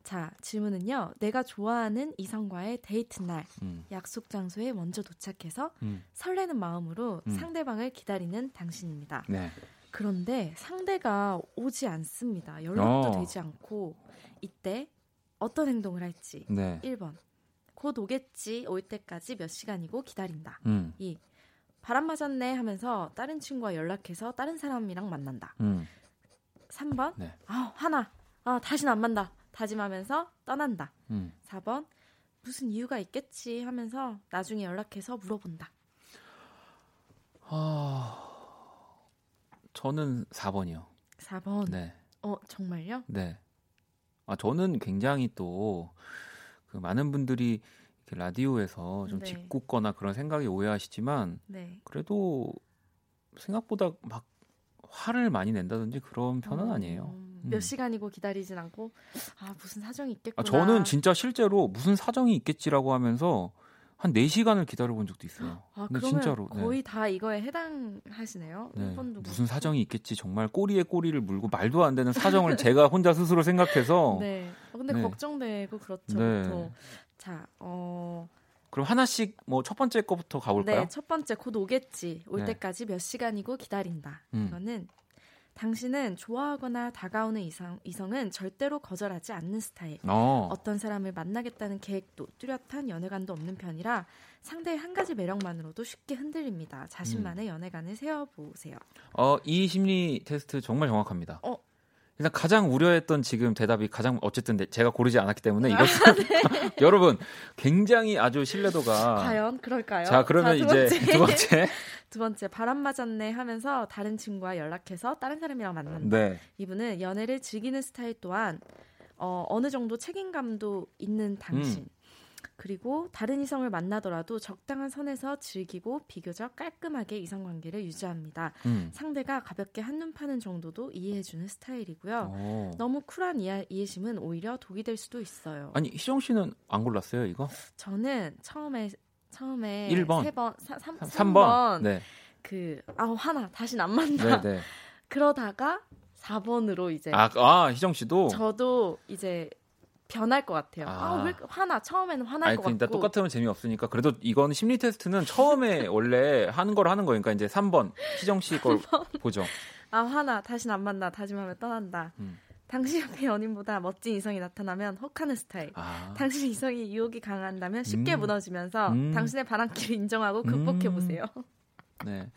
자, 질문은요. 내가 좋아하는 이성과의 데이트 날, 음. 약속 장소에 먼저 도착해서 음. 설레는 마음으로 음. 상대방을 기다리는 당신입니다. 네. 그런데 상대가 오지 않습니다. 연락도 어. 되지 않고 이때 어떤 행동을 할지. 네. 1번. 곧 오겠지. 올 때까지 몇 시간이고 기다린다. 음. 2. 바람 맞았네 하면서 다른 친구와 연락해서 다른 사람이랑 만난다. 음. 3번. 네. 아, 화나. 아, 다시는 안 만다. 다짐하면서 떠난다. 음. 4번. 무슨 이유가 있겠지 하면서 나중에 연락해서 물어본다. 아. 저는 4번이요. 4번. 네. 어, 정말요? 네. 아, 저는 굉장히 또, 그 많은 분들이 이렇게 라디오에서 좀 네. 짓궂거나 그런 생각이 오해하시지만, 네. 그래도 생각보다 막 화를 많이 낸다든지 그런 편은 어, 아니에요. 몇 음. 시간이고 기다리진 않고 아, 무슨 사정이 있겠구나. 아, 저는 진짜 실제로 무슨 사정이 있겠지라고 하면서 한 4시간을 기다려본 적도 있어요. 아, 근데 진짜로. 네. 거의 다 이거에 해당하시네요. 네. 무슨 사정이 있겠지 정말 꼬리에 꼬리를 물고 말도 안 되는 사정을 제가 혼자 스스로 생각해서 네. 어, 근데 네. 걱정되고 그렇죠. 네. 자, 어, 그럼 하나씩 뭐 첫 번째 거부터 가볼까요? 네, 첫 번째 곧 오겠지. 올 네. 때까지 몇 시간이고 기다린다. 음. 이거는 당신은 좋아하거나 다가오는 이성, 이성은 절대로 거절하지 않는 스타일. 어. 어떤 사람을 만나겠다는 계획도 뚜렷한 연애관도 없는 편이라 상대의 한 가지 매력만으로도 쉽게 흔들립니다. 자신만의 연애관을 세워보세요. 어, 이 심리 테스트 정말 정확합니다. 어. 일단 가장 우려했던 지금 대답이 가장 어쨌든 내- 제가 고르지 않았기 때문에 아, 이것은 여러분 굉장히 아주 신뢰도가 과연 그럴까요? 자 그러면 두 이제 번째. 두 번째 두 번째 바람 맞았네 하면서 다른 친구와 연락해서 다른 사람이랑 만난다. 네 이분은 연애를 즐기는 스타일 또한 어, 어느 정도 책임감도 있는 당신. 음. 그리고 다른 이성을 만나더라도 적당한 선에서 즐기고 비교적 깔끔하게 이성 관계를 유지합니다. 음. 상대가 가볍게 한눈 파는 정도도 이해해주는 스타일이고요. 어. 너무 쿨한 이해, 이해 심은 오히려 독이 될 수도 있어요. 아니 희정 씨는 안 골랐어요 이거 저는 처음에 처음에 일 번. 세 번, 사, 삼, 3번 삼번 네. 그, 아, 화나. 다시는 안 만나. 네, 네. 그러다가 4번으로 이제 아, 아 희정 씨도 저도 이제 변할 것 같아요. 아. 아, 왜 화나? 처음에는 화날 아니 것 근데 같고. 똑같으면 재미없으니까 그래도 이건 심리 테스트는 처음에 원래 하는 걸 하는 거니까 이제 3번 희정 씨 걸 보죠. 아, 화나. 다시는 안 만나. 다짐하면 떠난다. 음. 당신 옆에 연인보다 멋진 이성이 나타나면 혹하는 스타일. 아. 당신 이성이 유혹이 강한다면 쉽게 음. 무너지면서 음. 당신의 바람길을 인정하고 극복해 보세요. 네.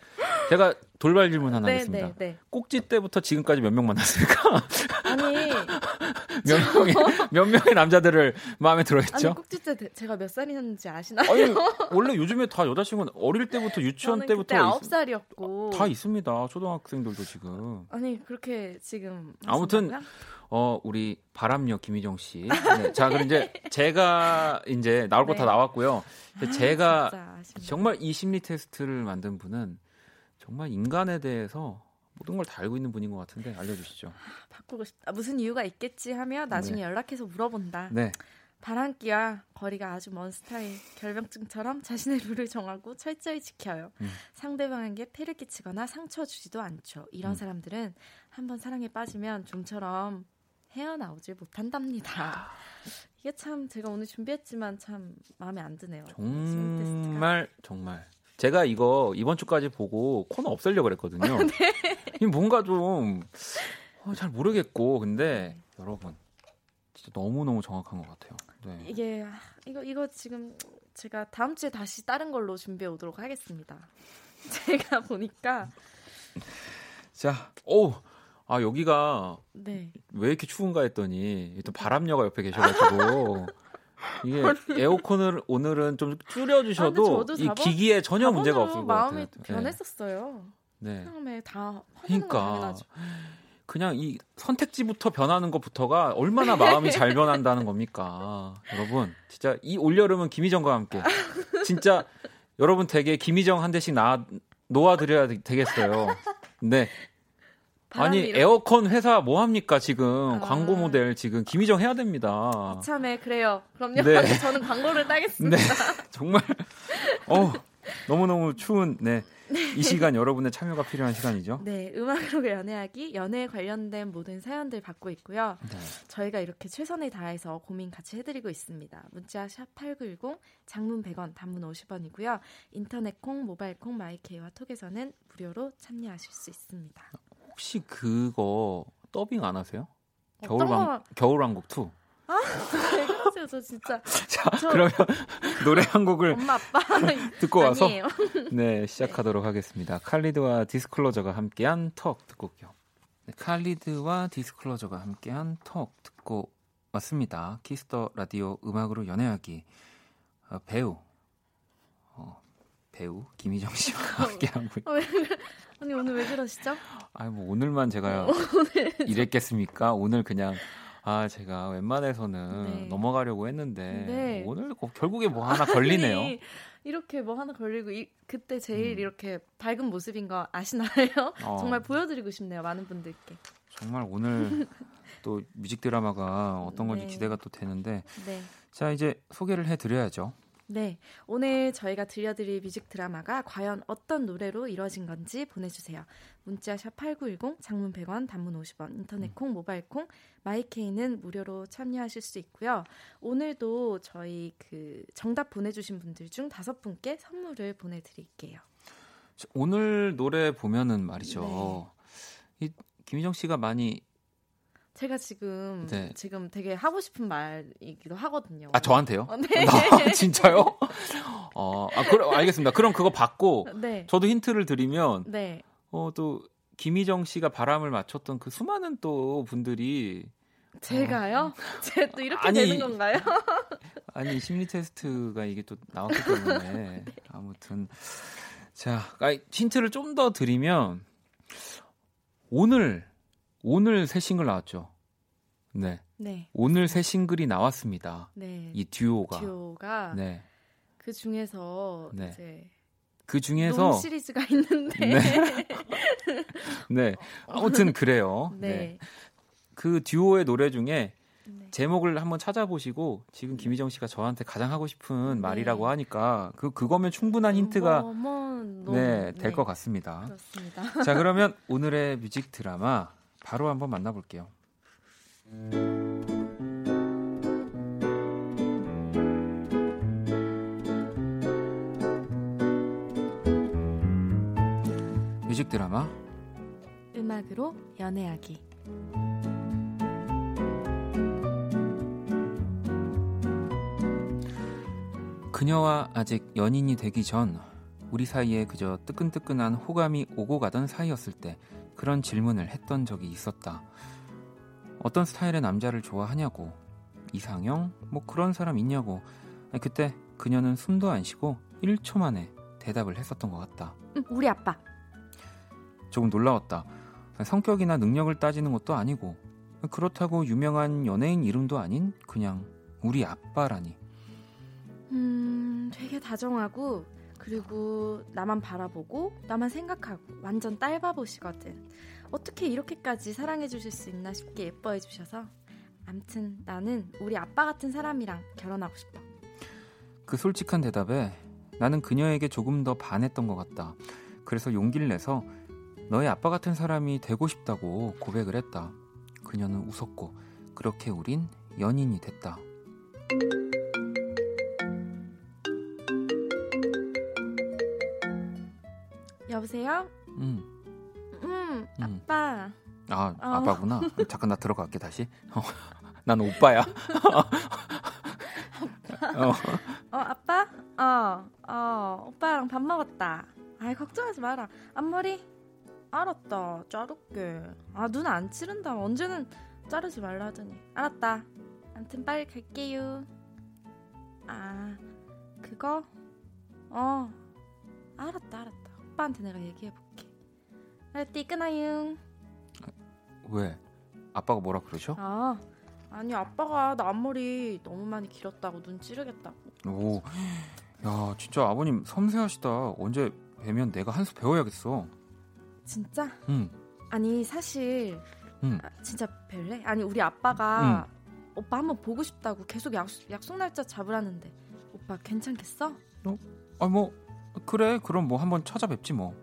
제가 돌발 질문 하나 네, 하겠습니다. 네, 네. 꼭지 때부터 지금까지 몇 명 만났습니까? 아니, 몇 명의 몇 명의 남자들을 마음에 아니 들어했죠? 꼭지 때 대- 제가 몇 살이었는지 아시나요? 아니, 원래 요즘에 다 여자친구는 어릴 때부터 유치원 때부터 아홉 살이었고 다 있습니다. 초등학생들도 지금. 아니 그렇게 지금 아무튼 하신다고요? 어 우리 바람녀 김희정 씨. 네. 자 그럼 이제 제가 이제 나올 거다 네. 나왔고요. 아, 제가. 정말 이 심리 테스트를 만든 분은 정말 인간에 대해서 모든 걸 다 알고 있는 분인 것 같은데 알려주시죠. 바꾸고 싶다. 무슨 이유가 있겠지 하며 나중에 네. 연락해서 물어본다. 네. 바람기와 거리가 아주 먼 스타일 결병증처럼 자신의 룰을 정하고 철저히 지켜요. 음. 상대방에게 폐를 끼치거나 상처 주지도 않죠. 이런 음. 사람들은 한번 사랑에 빠지면 좀처럼 헤어나오질 못한답니다. 이게 참 제가 오늘 준비했지만 참 마음에 안 드네요. 정말 정말 제가 이거 이번 주까지 보고 코너 없애려고 그랬거든요. 네. 이 뭔가 좀 잘 모르겠고 근데 네. 여러분 진짜 너무 너무 정확한 것 같아요. 네. 이게 아, 이거 이거 지금 제가 다음 주에 다시 다른 걸로 준비해 오도록 하겠습니다. 제가 보니까 자, 오, 아 여기가 네. 왜 이렇게 추운가 했더니 또 바람녀가 옆에 계셔가지고 이게 에어컨을 오늘은 좀 아, 줄여주셔도 저도 이 기기에 전혀 문제가 없을 것 같아요. 마음이 변했었어요. 네. 네. 처음에 다 그러니까. 그냥 이 선택지부터 변하는 것부터가 얼마나 마음이 잘 변한다는 겁니까, 여러분? 진짜 이 올여름은 김희정과 함께 진짜 여러분 댁에 김희정 한 대씩 나 놓아드려야 되- 되겠어요. 네. 아니 이렇게 에어컨 회사 뭐 합니까 지금 아. 광고 모델 지금 김희정 해야 됩니다. 참에 그래요. 그럼요. 네. 저는 광고를 따겠습니다. 네 정말 어 너무 너무 추운 네이 시간 여러분의 참여가 필요한 시간이죠. 네, 음악으로 연애하기, 연애에 관련된 모든 사연들 받고 있고요. 네. 저희가 이렇게 최선을 다해서 고민 같이 해드리고 있습니다. 문자 샵 #8910 장문 100원, 단문 50원이고요. 인터넷 콩, 모바일 콩, 마이케이와 톡에서는 무료로 참여하실 수 있습니다. 혹시 그거 더빙 안 하세요? 겨울왕 거- 겨울왕국 2. 왜 그러세요? 저 진짜 자 저- 그러면 노래 한 곡을 엄마 아빠 듣고 와서 아니에요. 네 시작하도록 하겠습니다. 칼리드와 디스클로저가 함께한 Talk 듣고 올게요. 네, 칼리드와 디스클로저가 함께한 Talk 듣고 왔습니다. 키스 더 라디오 음악으로 연애하기 어, 배우 어, 배우 김희정 씨와 함께 하고 어, 왜 그래? 아니 오늘 왜 그러시죠? 아니 뭐 오늘만 제가 이랬겠습니까? 오늘 그냥 아 제가 웬만해서는 네. 넘어가려고 했는데 네. 오늘 꼭 결국에 뭐 하나 걸리네요. 아니, 이렇게 뭐 하나 걸리고 이, 그때 제일 음. 이렇게 밝은 모습인 거 아시나요? 어. 정말 보여드리고 싶네요 많은 분들께. 정말 오늘 또 뮤직 드라마가 어떤 건지 네. 기대가 또 되는데 네. 자 이제 소개를 해드려야죠. 네, 오늘 저희가 들려드릴 뮤직 드라마가 과연 어떤 노래로 이루어진 건지 보내주세요. 문자 샵 #8910 장문 100원, 단문 50원, 인터넷 콩, 모바일 콩, 마이케이는 무료로 참여하실 수 있고요. 오늘도 저희 그 정답 보내주신 분들 중 다섯 분께 선물을 보내드릴게요. 자, 오늘 노래 보면은 말이죠. 네. 이 김희정 씨가 많이 제가 지금 네. 지금 되게 하고 싶은 말이기도 하거든요. 아 저한테요? 어, 네. 나 진짜요? 어, 아 그럼 알겠습니다. 그럼 그거 받고 네. 저도 힌트를 드리면 네. 어또 김희정 씨가 바람을 맞췄던 그 수많은 또 분들이 제가요? 제가 또 이렇게 어. 아니, 되는 건가요? 아니 심리 테스트가 이게 또 나왔기 때문에 아무튼 자 아, 힌트를 좀 더 드리면 오늘 오늘 새 싱글 나왔죠. 네 네. 오늘 새 싱글이 나왔습니다. 네. 이 듀오가 듀오가 네. 그 중에서 네. 이제 그 중에서 놈 시리즈가 있는데 네. 네 아무튼 그래요. 네. 네. 그 듀오의 노래 중에 네. 제목을 한번 찾아보시고 지금 김희정 씨가 저한테 가장 하고 싶은 네. 말이라고 하니까 그 그거면 충분한 힌트가 뭐, 뭐, 놈. 네, 될 네. 것 같습니다. 그렇습니다. 자, 그러면 오늘의 뮤직 드라마 바로 한번 만나볼게요. 뮤직 드라마 음악으로 연애하기 그녀와 아직 연인이 되기 전 우리 사이에 그저 뜨끈뜨끈한 호감이 오고 가던 사이였을 때 그런 질문을 했던 적이 있었다. 어떤 스타일의 남자를 좋아하냐고, 이상형? 뭐 그런 사람 있냐고. 그때 그녀는 숨도 안 쉬고 1초 만에 대답을 했었던 것 같다. 응, 우리 아빠. 조금 놀라웠다. 성격이나 능력을 따지는 것도 아니고 그렇다고 유명한 연예인 이름도 아닌 그냥 우리 아빠라니. 음, 되게 다정하고 그리고 나만 바라보고 나만 생각하고 완전 딸바보시거든. 어떻게 이렇게까지 사랑해 주실 수 있나 싶게 예뻐해 주셔서 암튼 나는 우리 아빠 같은 사람이랑 결혼하고 싶어. 그 솔직한 대답에 나는 그녀에게 조금 더 반했던 것 같다. 그래서 용기를 내서 너의 아빠 같은 사람이 되고 싶다고 고백을 했다. 그녀는 웃었고 그렇게 우린 연인이 됐다. 여보세요? 음, 음, 음. 아빠. 아 어. 아빠구나. 잠깐 나 들어갈게 다시. 어, 난 오빠야. 어, 어, 아빠? 어, 어, 오빠랑 밥 먹었다. 아이, 걱정하지 마라. 앞머리? 알았다. 자를게. 아, 눈안 찌른다. 언제는 자르지 말라 하더니. 알았다. 암튼 빨리 갈게요. 아, 그거? 어, 알았다, 알았다. 오빠한테 내가 얘기해볼게. 알았디, 끊어요. 왜? 아빠가 뭐라 그러셔? 아, 아니, 아빠가 나 앞머리 너무 많이 길었다고 눈 찌르겠다고. 오, 야 진짜 아버님 섬세하시다. 언제 뵈면 내가 한 수 배워야겠어. 진짜? 응. 아니 사실 응. 아, 진짜 별래? 아니 우리 아빠가 오빠 한번 보고 싶다고 계속 약속, 약속 날짜 잡으라는데 오빠 괜찮겠어? 아뭐 그래 그럼 뭐 한번 찾아뵙지 뭐.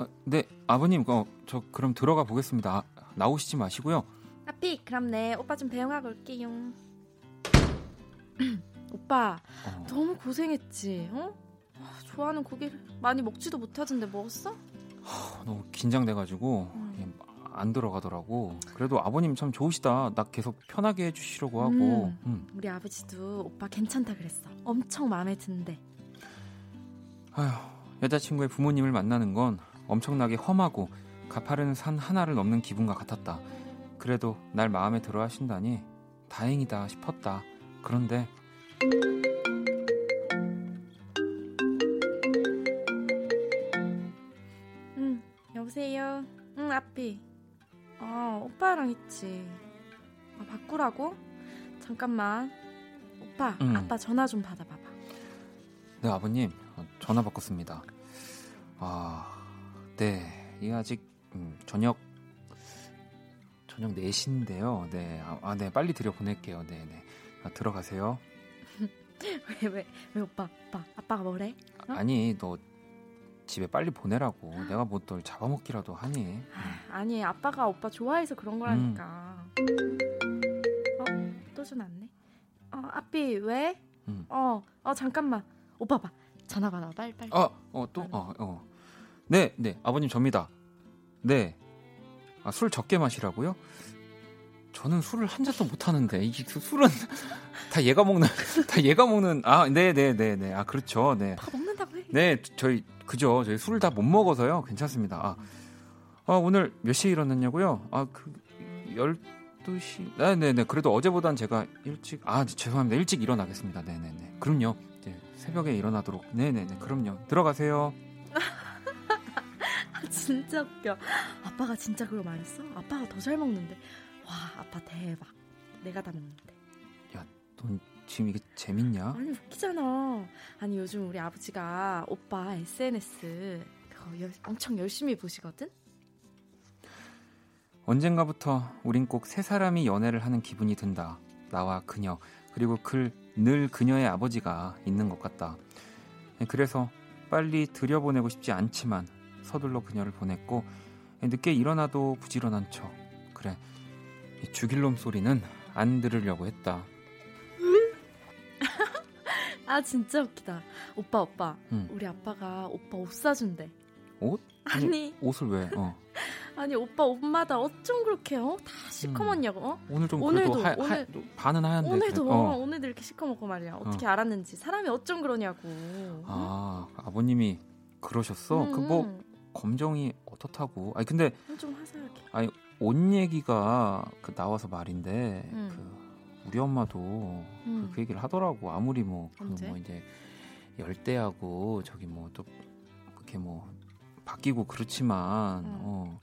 아, 네 아버님 어, 저 그럼 들어가 보겠습니다. 아, 나오시지 마시고요. 아피 그럼 네 오빠 좀 배웅하고 올게요 오빠 어, 너무 고생했지 어? 아, 좋아하는 고기를 많이 먹지도 못하던데 먹었어? 너무 긴장돼가지고 음. 안 들어가더라고. 그래도 아버님 참 좋으시다. 나 계속 편하게 해주시려고 하고. 음. 음. 우리 아버지도 오빠 괜찮다 그랬어 엄청 마음에 드는데 아휴, 여자친구의 부모님을 만나는 건 엄청나게 험하고 가파른 산 하나를 넘는 기분과 같았다. 그래도 날 마음에 들어 하신다니 다행이다 싶었다. 그런데 아피 어 오빠랑 있지 아 바꾸라고? 잠깐만 오빠 응. 아빠 전화 좀 받아봐봐 네 아버님 어, 전화 바꿨습니다. 아, 네, 이 아직 음, 저녁 저녁 4시인데요. 네, 아, 아, 네 빨리 들여 보낼게요. 네, 네. 아, 들어가세요. 왜 왜 왜 오빠 오빠 아빠가 뭐래? 어? 아니 너 집에 빨리 보내라고. 내가 뭐 널 잡아먹기라도 하니. 아, 아니 아빠가 오빠 좋아해서 그런 거라니까 어또 전화 왔네 어 아삐 왜? 음. 어 어 잠깐만 오빠 봐 전화 받아 빨리 빨리 어, 어, 또, 어, 어. 네, 네, 아버님 접니다. 네. 아, 술 적게 마시라고요? 저는 술을 한 잔도 못 하는데, 이게 수- 술은 다 얘가 먹는, 다 얘가 먹는, 아, 네, 네, 네, 네. 아, 그렇죠. 네. 오빠가 먹는다고 해 네, 저희, 그죠. 저희 술을 다 못 먹어서요. 괜찮습니다. 아, 아, 오늘 몇 시에 일어났냐고요? 아, 그, 12시. 네, 네, 네. 그래도 어제보단 제가 일찍, 아, 죄송합니다. 일찍 일어나겠습니다. 네, 네, 네. 그럼요. 네, 새벽에 일어나도록. 네, 네, 네. 그럼요. 들어가세요. 아, 진짜 웃겨. 아빠가 진짜 그걸 말했어? 아빠가 더 잘 먹는데. 와, 아빠 대박. 내가 다 먹는데. 넌 지금 이게 재밌냐? 아니, 웃기잖아. 아니, 요즘 우리 아버지가 오빠 SNS 그거 열- 엄청 열심히 보시거든? 언젠가부터 우린 꼭 세 사람이 연애를 하는 기분이 든다. 나와 그녀, 그리고 그늘 그녀의 아버지가 있는 것 같다. 그래서 빨리 들여보내고 싶지 않지만 서둘러 그녀를 보냈고 늦게 일어나도 부지런한 척. 그래, 이 죽일 놈 소리는 안 들으려고 했다. 아, 진짜 웃기다. 오빠, 오빠. 응. 우리 아빠가 오빠 옷 사준대. 옷? 아니 옷을 왜? 어. 아니 오빠 옷마다 어쩜 그렇게 어? 다 시커먼냐고 어? 오늘 좀 오늘도, 그래도 하, 하, 오늘- 반은 하얀데. 오늘도 그래. 어. 오늘도 이렇게 시커멓고 말이야 어떻게 알았는지 사람이 어쩜 그러냐고 아 아버님이 그러셨어? 그뭐 음, 검정이 어떻다고? 아니 근데 음, 좀 화사하게 옷 얘기가 그 나와서 말인데 음. 그 우리 엄마도 음. 그, 그 얘기를 하더라고. 아무리 뭐그 언제? 뭐 이제 열대하고 저기 뭐 또 그렇게 뭐 바뀌고 그렇지만 음. 어.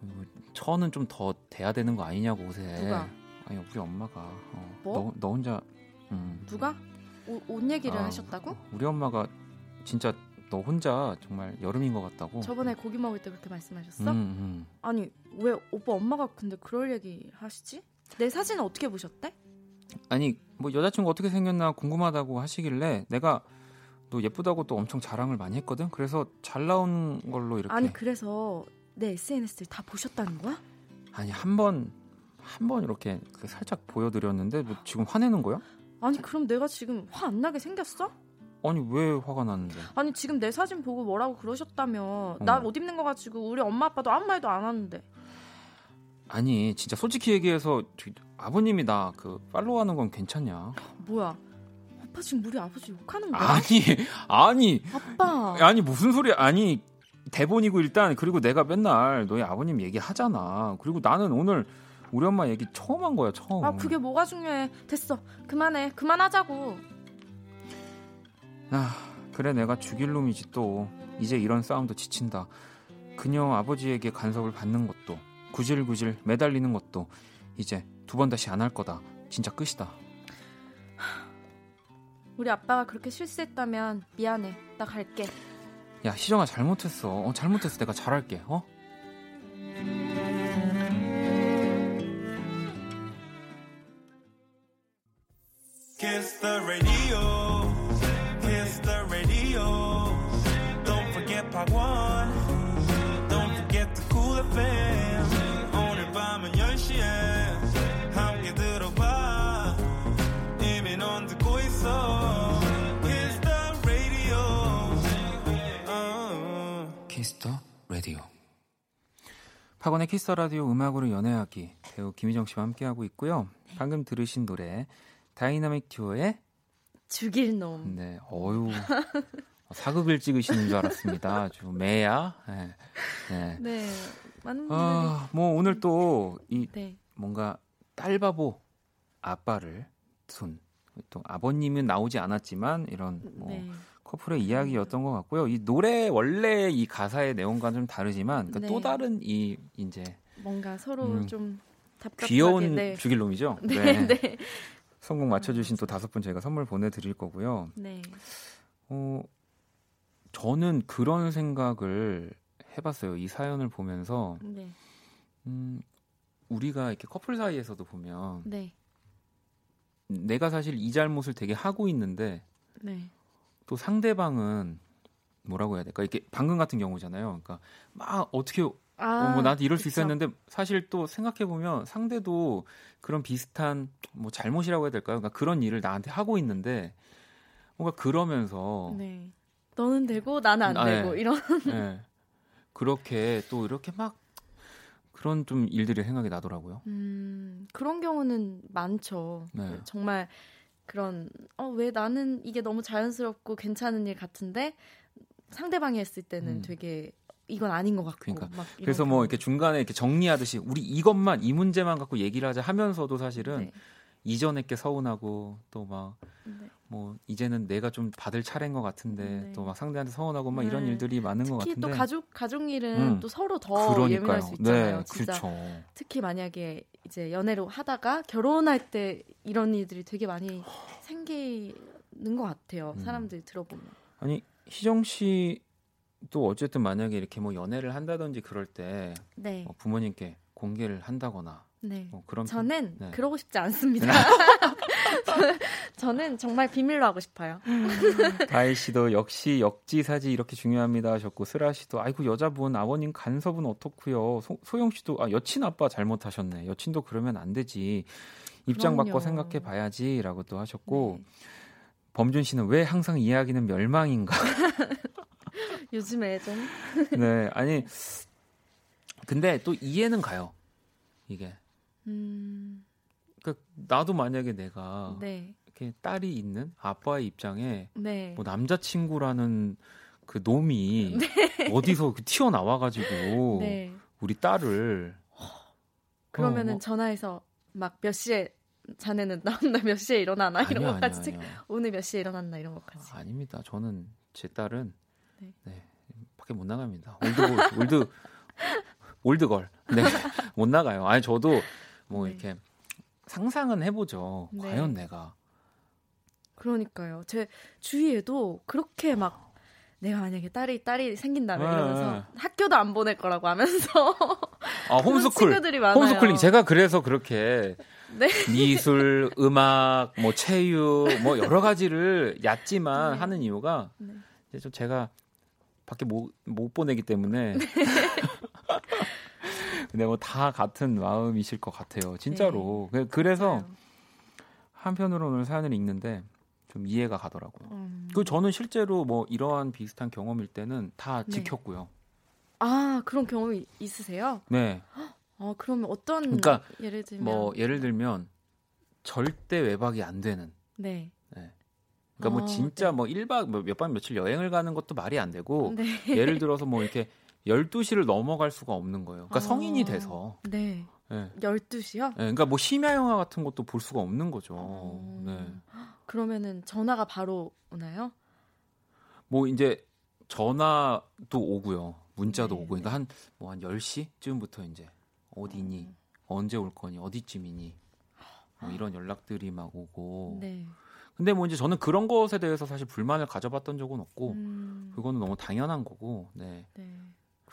뭐 천은 좀더 돼야 되는 거 아니냐고 옷에. 누가? 아니 우리 엄마가 어. 뭐? 너, 너 혼자 음. 누가 옷, 옷 얘기를 아, 하셨다고? 우리 엄마가 진짜 너 혼자 정말 여름인 것 같다고. 저번에 고기 먹을 때 그렇게 말씀하셨어? 음, 음. 아니 왜 오빠 엄마가 근데 그럴 얘기 하시지? 내 사진을 어떻게 보셨대? 아니 뭐 여자친구 어떻게 생겼나 궁금하다고 하시길래 내가 또 예쁘다고 또 엄청 자랑을 많이 했거든. 그래서 잘 나온 걸로 이렇게 아니 그래서 내 SNS를 다 보셨다는 거야? 아니 한 번 한 번 이렇게 그 살짝 보여드렸는데 뭐 지금 화내는 거야? 아니 그럼 내가 지금 화 안 나게 생겼어? 아니 왜 화가 났는데? 아니 지금 내 사진 보고 뭐라고 그러셨다며 어. 나옷 입는 거 가지고 우리 엄마 아빠도 아무 말도 안 하는데 아니 진짜 솔직히 얘기해서 아버님이 나 그 팔로우하는 건 괜찮냐? 뭐야 아빠 지금 우리 아버지 욕하는 거야? 아니 아니 아빠 아니 무슨 소리야? 아니 대본이고 일단 그리고 내가 맨날 너희 아버님 얘기하잖아. 그리고 나는 오늘 우리 엄마 얘기 처음 한 거야 처음. 아 그게 뭐가 중요해 됐어 그만해 그만하자고 아, 그래 내가 죽일 놈이지 또. 이제 이런 싸움도 지친다. 그녀 아버지에게 간섭을 받는 것도 구질구질 매달리는 것도 이제 두 번 다시 안 할 거다. 진짜 끝이다. 우리 아빠가 그렇게 실수했다면 미안해. 나 갈게. 야 희정아 잘못했어. 어, 잘못했어. 내가 잘할게. 어? Kiss the radio. 박원의 키스 더 라디오 음악으로 연애하기 배우 김희정 씨와 함께하고 있고요 방금 들으신 노래 다이나믹 듀오의 죽일 놈 네, 어유 사극을 찍으시는 줄 알았습니다. 아주 매야. 네. 네. 네 많은 분들이 아, 뭐 오늘 또이 네 뭔가 딸바보 아빠를 둔. 또 아버님은 나오지 않았지만 이런 뭐 네. 커플의 이야기였던 것 같고요. 이 노래 원래 이 가사의 내용과는 좀 다르지만 그러니까 네. 또 다른 이 이제 뭔가 서로 음, 좀 답답하게 귀여운 네. 죽일 놈이죠. 네, 네. 성공 맞춰주신 또 다섯 분 저희가 선물 보내드릴 거고요. 네. 어, 저는 그런 생각을 해봤어요. 이 사연을 보면서, 네. 음, 우리가 이렇게 커플 사이에서도 보면, 네. 내가 사실 이 잘못을 되게 하고 있는데, 네. 또 상대방은 뭐라고 해야 될까? 이렇게 방금 같은 경우잖아요. 그러니까 막 어떻게 어, 아, 뭐 나한테 이럴 수 그쵸. 있었는데 사실 또 생각해 보면 상대도 그런 비슷한 뭐 잘못이라고 해야 될까요? 그러니까 그런 일을 나한테 하고 있는데 뭔가 그러면서 네. 너는 되고 나는 안 아, 되고 네. 이런 예. 그렇게 또 이렇게 막 그런 좀 일들이 생각이 나더라고요. 음, 그런 경우는 많죠. 네. 정말 그런 어 왜 나는 이게 너무 자연스럽고 괜찮은 일 같은데 상대방이 했을 때는 음. 되게 이건 아닌 것 같고 그러니까. 그래서 뭐. 이렇게 중간에 이렇게 정리하듯이 우리 이것만 이 문제만 갖고 얘기를 하자 하면서도 사실은 네. 이전에 게 서운하고 또 막뭐 네. 이제는 내가 좀 받을 차례인 것 같은데 네. 또막 상대한테 서운하고 막 이런 네. 일들이 많은 것 특히 같은데 또 가족 가족 일은 음. 또 서로 더 예민할 수 있잖아요. 네, 진짜 그렇죠. 특히 만약에 이제 연애로 하다가 결혼할 때 이런 일들이 되게 많이 생기는 것 같아요. 음. 사람들 들어보면. 아니 희정 씨도 어쨌든 만약에 이렇게 뭐 연애를 한다든지 그럴 때 네, 뭐 부모님께 공개를 한다거나 네. 뭐 그런 저는 네. 그러고 싶지 않습니다. 저는 정말 비밀로 하고 싶어요. 다혜 씨도 역시 역지사지 이렇게 중요합니다 하셨고 슬아 씨도 아이고 여자분 아버님 간섭은 어떻고요 소, 소영 씨도 아 여친 아빠 잘못하셨네 여친도 그러면 안 되지 입장 그럼요. 바꿔 생각해 봐야지라고 또 하셨고 네. 범준 씨는 왜 항상 이야기는 멸망인가 요즘에 좀. 네, 아니 근데 또 이해는 가요. 이게 음, 그 나도 만약에 내가 네. 이렇게 딸이 있는 아빠의 입장에 네. 뭐 남자친구라는 그 놈이 어디서 그 튀어나와가지고 네. 우리 딸을 그러면은 어, 전화해서 막 몇 시에 자네는 다음날 몇 시에 일어나나 이런 아니요, 것까지 아니요, 책- 아니요. 오늘 몇 시에 일어났나 이런 것까지. 아, 아닙니다. 저는 제 딸은 네. 네. 밖에 못 나갑니다. old old old girl. 네. 못 나가요. 아니 저도 뭐 네. 이렇게 상상은 해보죠. 네. 과연 내가 그러니까요. 제 주위에도 그렇게 막 내가 만약에 딸이 딸이 생긴다면 네. 이러면서 학교도 안 보낼 거라고 하면서 아 홈스쿨 친구들이 많아요. 홈스쿨링 제가 그래서 그렇게 네. 미술, 음악, 뭐 체육, 뭐 여러 가지를 얕지만 네. 하는 이유가 네. 이제 좀 제가 밖에 못, 못 보내기 때문에. 근데 뭐 다 같은 마음이실 것 같아요. 진짜로. 그- 그래서 맞아요. 한편으로 오늘 사연을 읽는데 좀 이해가 가더라고요. 음. 그 저는 실제로 뭐 이러한 비슷한 경험일 때는 다 네. 지켰고요. 아 그런 경험이 있으세요? 네. 아 그러면 어떤 그러니까 예를 들면 뭐 예를 들면 절대 외박이 안 되는 네. 그러니까 뭐 아, 진짜 네. 뭐 1박 몇박 며칠 여행을 가는 것도 말이 안 되고 네. 예를 들어서 뭐 이렇게 12시를 넘어갈 수가 없는 거예요. 그러니까 아. 성인이 돼서. 네. 예. 12시요? 예, 그러니까 뭐 심야 영화 같은 것도 볼 수가 없는 거죠. 어. 네. 그러면은 전화가 바로 오나요? 뭐 이제 전화도 오고요. 문자도 네, 오고. 그러니까 한 뭐한 10시쯤부터 이제 어디니? 언제 올 거니? 어디쯤이니? 뭐 이런 연락들이 막 오고. 네. 근데 뭐 이제 저는 그런 것에 대해서 사실 불만을 가져봤던 적은 없고 음, 그거는 너무 당연한 거고. 네. 네.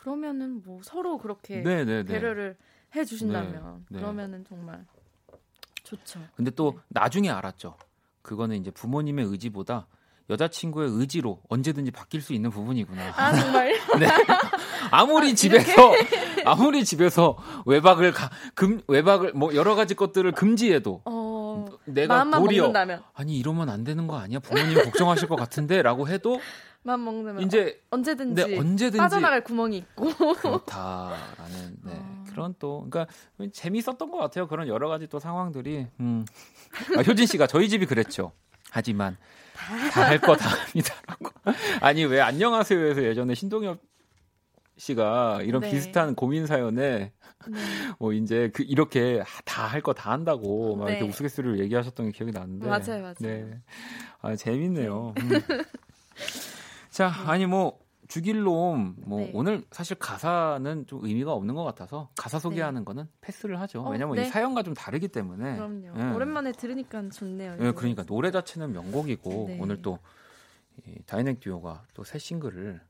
그러면은 뭐 서로 그렇게 네, 네, 네. 배려를 해 주신다면 네, 네. 그러면은 정말 좋죠. 근데 또 네. 나중에 알았죠. 그거는 이제 부모님의 의지보다 여자친구의 의지로 언제든지 바뀔 수 있는 부분이구나. 아 정말 네. 아무리 집에서 아무리 집에서 외박을 가, 금 외박을 뭐 여러 가지 것들을 금지해도 어 내가 도리어 먹는다면 아니 이러면 안 되는 거 아니야? 부모님 걱정하실 것 같은데라고 해도 마음 먹는다면 이제 어, 언제든지 네, 언제든지 빠져나갈 구멍이 있고 그렇다라는 네. 아. 그런 또 그러니까 재밌었던 것 같아요. 그런 여러 가지 또 상황들이 음. 아, 효진 씨가 저희 집이 그랬죠. 하지만 다 할 거 다 합니다라고. 아니 왜 안녕하세요에서 예전에 신동엽 씨가 이런 네. 비슷한 고민 사연에 네. 뭐 이제 그 이렇게 다 할 거 다 한다고 막 이렇게 네. 우스갯소리로 얘기하셨던 게 기억이 나는데 맞아요, 맞아요. 네. 아 재밌네요. 음. 자, 아니 뭐 죽일 놈, 뭐 네. 오늘 사실 가사는 좀 의미가 없는 것 같아서 가사 소개하는 거는 패스를 하죠. 어, 왜냐면 네. 이 사연과 좀 다르기 때문에. 그럼요. 예. 오랜만에 들으니까 좋네요. 예. 그러니까 노래 자체는 명곡이고 네. 오늘 또 이 다이나믹 듀오가 또 새 싱글을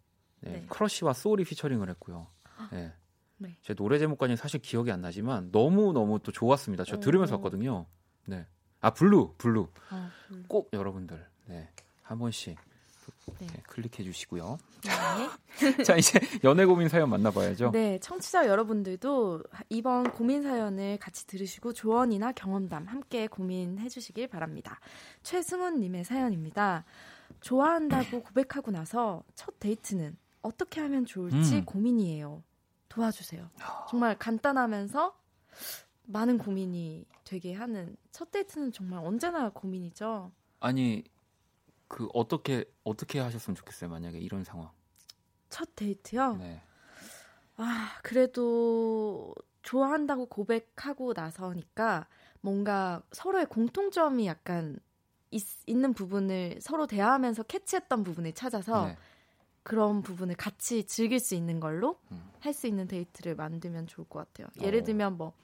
네, 네. 크러쉬와 쏠이 피처링을 했고요. 네. 네. 제 노래 제목까지는 사실 기억이 안 나지만 너무 너무 또 좋았습니다. 저 오. 들으면서 왔거든요. 네. 아 Blue, Blue. 어, 음. 꼭 여러분들 네, 한 번씩 네. 네, 클릭해 주시고요. 네. 자 이제 연애 고민 사연 만나봐야죠. 네, 청취자 여러분들도 이번 고민 사연을 같이 들으시고 조언이나 경험담 함께 고민해 주시길 바랍니다. 최승훈님의 사연입니다. 좋아한다고 고백하고 나서 첫 데이트는 어떻게 하면 좋을지 음. 고민이에요. 도와주세요. 정말 간단하면서 많은 고민이 되게 하는 첫 데이트는 정말 언제나 고민이죠. 아니 그 어떻게 어떻게 하셨으면 좋겠어요 만약에 이런 상황. 첫 데이트요? 네. 아, 그래도 좋아한다고 고백하고 나서니까 뭔가 서로의 공통점이 약간 있, 는 부분을 서로 대화하면서 캐치했던 부분을 찾아서 네. 그런 부분을 같이 즐길 수 있는 걸로 음. 할수 있는 데이트를 만들면 좋을 것 같아요. 예를 어. 들면 뭐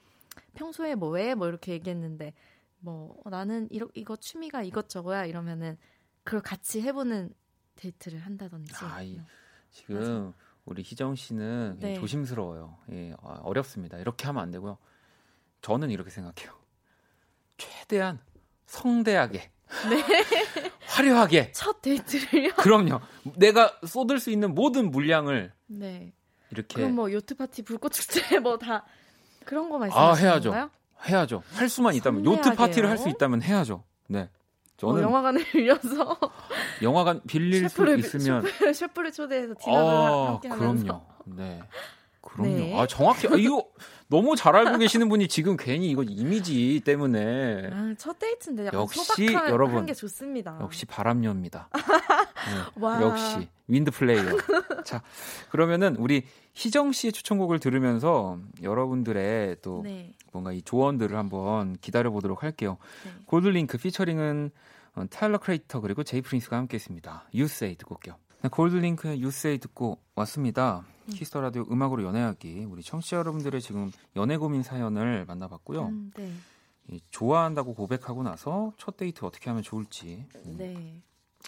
평소에 뭐왜뭐 이렇게 얘기했는데 뭐 어, 나는 이러, 이거 취미가 이것저거야 이러면은 그걸 같이 해보는 데이트를 한다든지. 아, 이- 음. 지금 우리 희정 씨는 네. 조심스러워요. 예, 아, 어렵습니다. 이렇게 하면 안 되고요. 저는 이렇게 생각해요. 최대한 성대하게, 네. 화려하게. 첫 데이트를요? 그럼요. 내가 쏟을 수 있는 모든 물량을 네. 이렇게 그럼 뭐 요트 파티 불꽃 축제 뭐 다 그런 거아 말씀하시는 해야죠. 건가요? 해야죠. 할 수만 있다면 요트 파티를 할수 성대하게요? 있다면 해야죠. 네. 저는 어, 영화관을 빌려서 영화관 빌릴 수 있으면 셰프, 셰프를 초대해서 디너를 아, 함께 하면서 그럼요. 네. 그럼요. 네. 아, 정확히 아, 이거 너무 잘 알고 계시는 분이 지금 괜히 이거 이미지 때문에 아, 첫 데이트인데 약간 역시 소박한 여러분, 한게 좋습니다. 역시 바람녀입니다. 네, 와. 역시 wind player. 자, 그러면은 우리 희정 씨의 추천곡을 들으면서 여러분들의 또 네. 뭔가 이 조언들을 한번 기다려 보도록 할게요. 네. 골드링크 피처링은 어, 타일러 더 크리에이터 그리고 제이 프린스가 함께했습니다. U Say 듣고 올게요. 네, 골드링크의 U Say 듣고 왔습니다. 음. 키스 더 라디오 음악으로 연애하기 우리 청취자 여러분들의 지금 연애 고민 사연을 만나봤고요. 음, 네. 이 좋아한다고 고백하고 나서 첫 데이트 어떻게 하면 좋을지. 음. 네.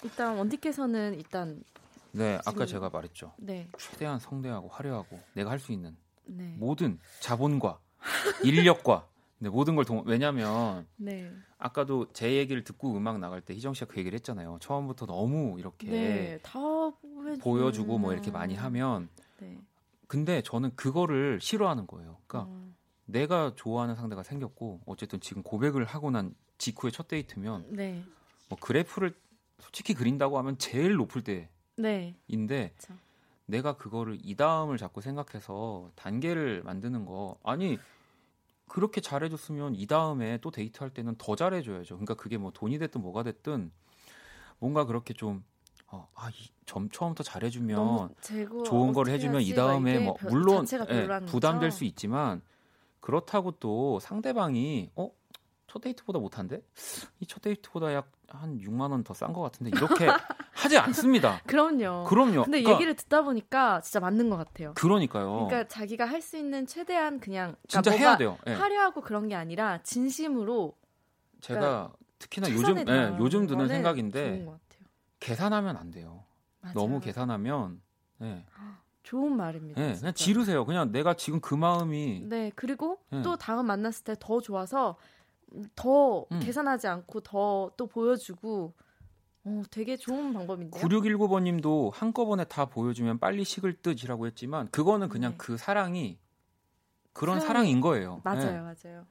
일단 원디께서는 일단 네, 아까 지금- 제가 말했죠. 네. 최대한 성대하고 화려하고 내가 할 수 있는 네. 모든 자본과 인력과 네, 모든 걸 동... 왜냐면 네. 아까도 제 얘기를 듣고 음악 나갈 때 희정 씨가 그 얘기를 했잖아요. 처음부터 너무 이렇게 네. 보여주고 뭐 이렇게 많이 하면 네. 근데 저는 그거를 싫어하는 거예요. 그러니까 어, 내가 좋아하는 상대가 생겼고 어쨌든 지금 고백을 하고 난 직후에 첫 데이트면 네. 뭐 그래프를 솔직히 그린다고 하면 제일 높을 네. 때인데 그쵸. 내가 그거를 이 다음을 자꾸 생각해서 단계를 만드는 거 아니 그렇게 잘해줬으면 이 다음에 또 데이트할 때는 더 잘해줘야죠. 그러니까 그게 뭐 돈이 됐든 뭐가 됐든 뭔가 그렇게 좀 어, 아, 이, 점 처음부터 잘해주면 좋은 걸 해주면 이 다음에 막뭐 물론 예, 부담될? 수 있지만 그렇다고 또 상대방이 어? 첫 데이트보다 못한데? 이 첫 데이트보다 약 한 6만 원 더 싼 것 같은데 이렇게 하지 않습니다. 그럼요. 그럼요. 근데 그러니까, 얘기를 듣다 보니까 진짜 맞는 것 같아요. 그러니까요. 그러니까 자기가 할 수 있는 최대한 그냥 그러니까 진짜 해야 돼요. 예. 화려하고 그런 게 아니라 진심으로 제가 특히나 요즘 예, 요즘 드는 생각인데. 계산하면 안 돼요. 맞아요. 너무 계산하면 예, 좋은 말입니다. 예, 진짜. 그냥 지르세요. 그냥 내가 지금 그 마음이 네 그리고 예. 또 다음 만났을 때 더 좋아서 더 음. 계산하지 않고 더 또 보여주고 어, 되게 좋은 방법인데요. 9619번님도 한꺼번에 다 보여주면 빨리 식을 듯이라고 했지만 그거는 그냥 네. 그 사랑이 그런 사랑이- 사랑인 거예요. 맞아요, 예. 맞아요.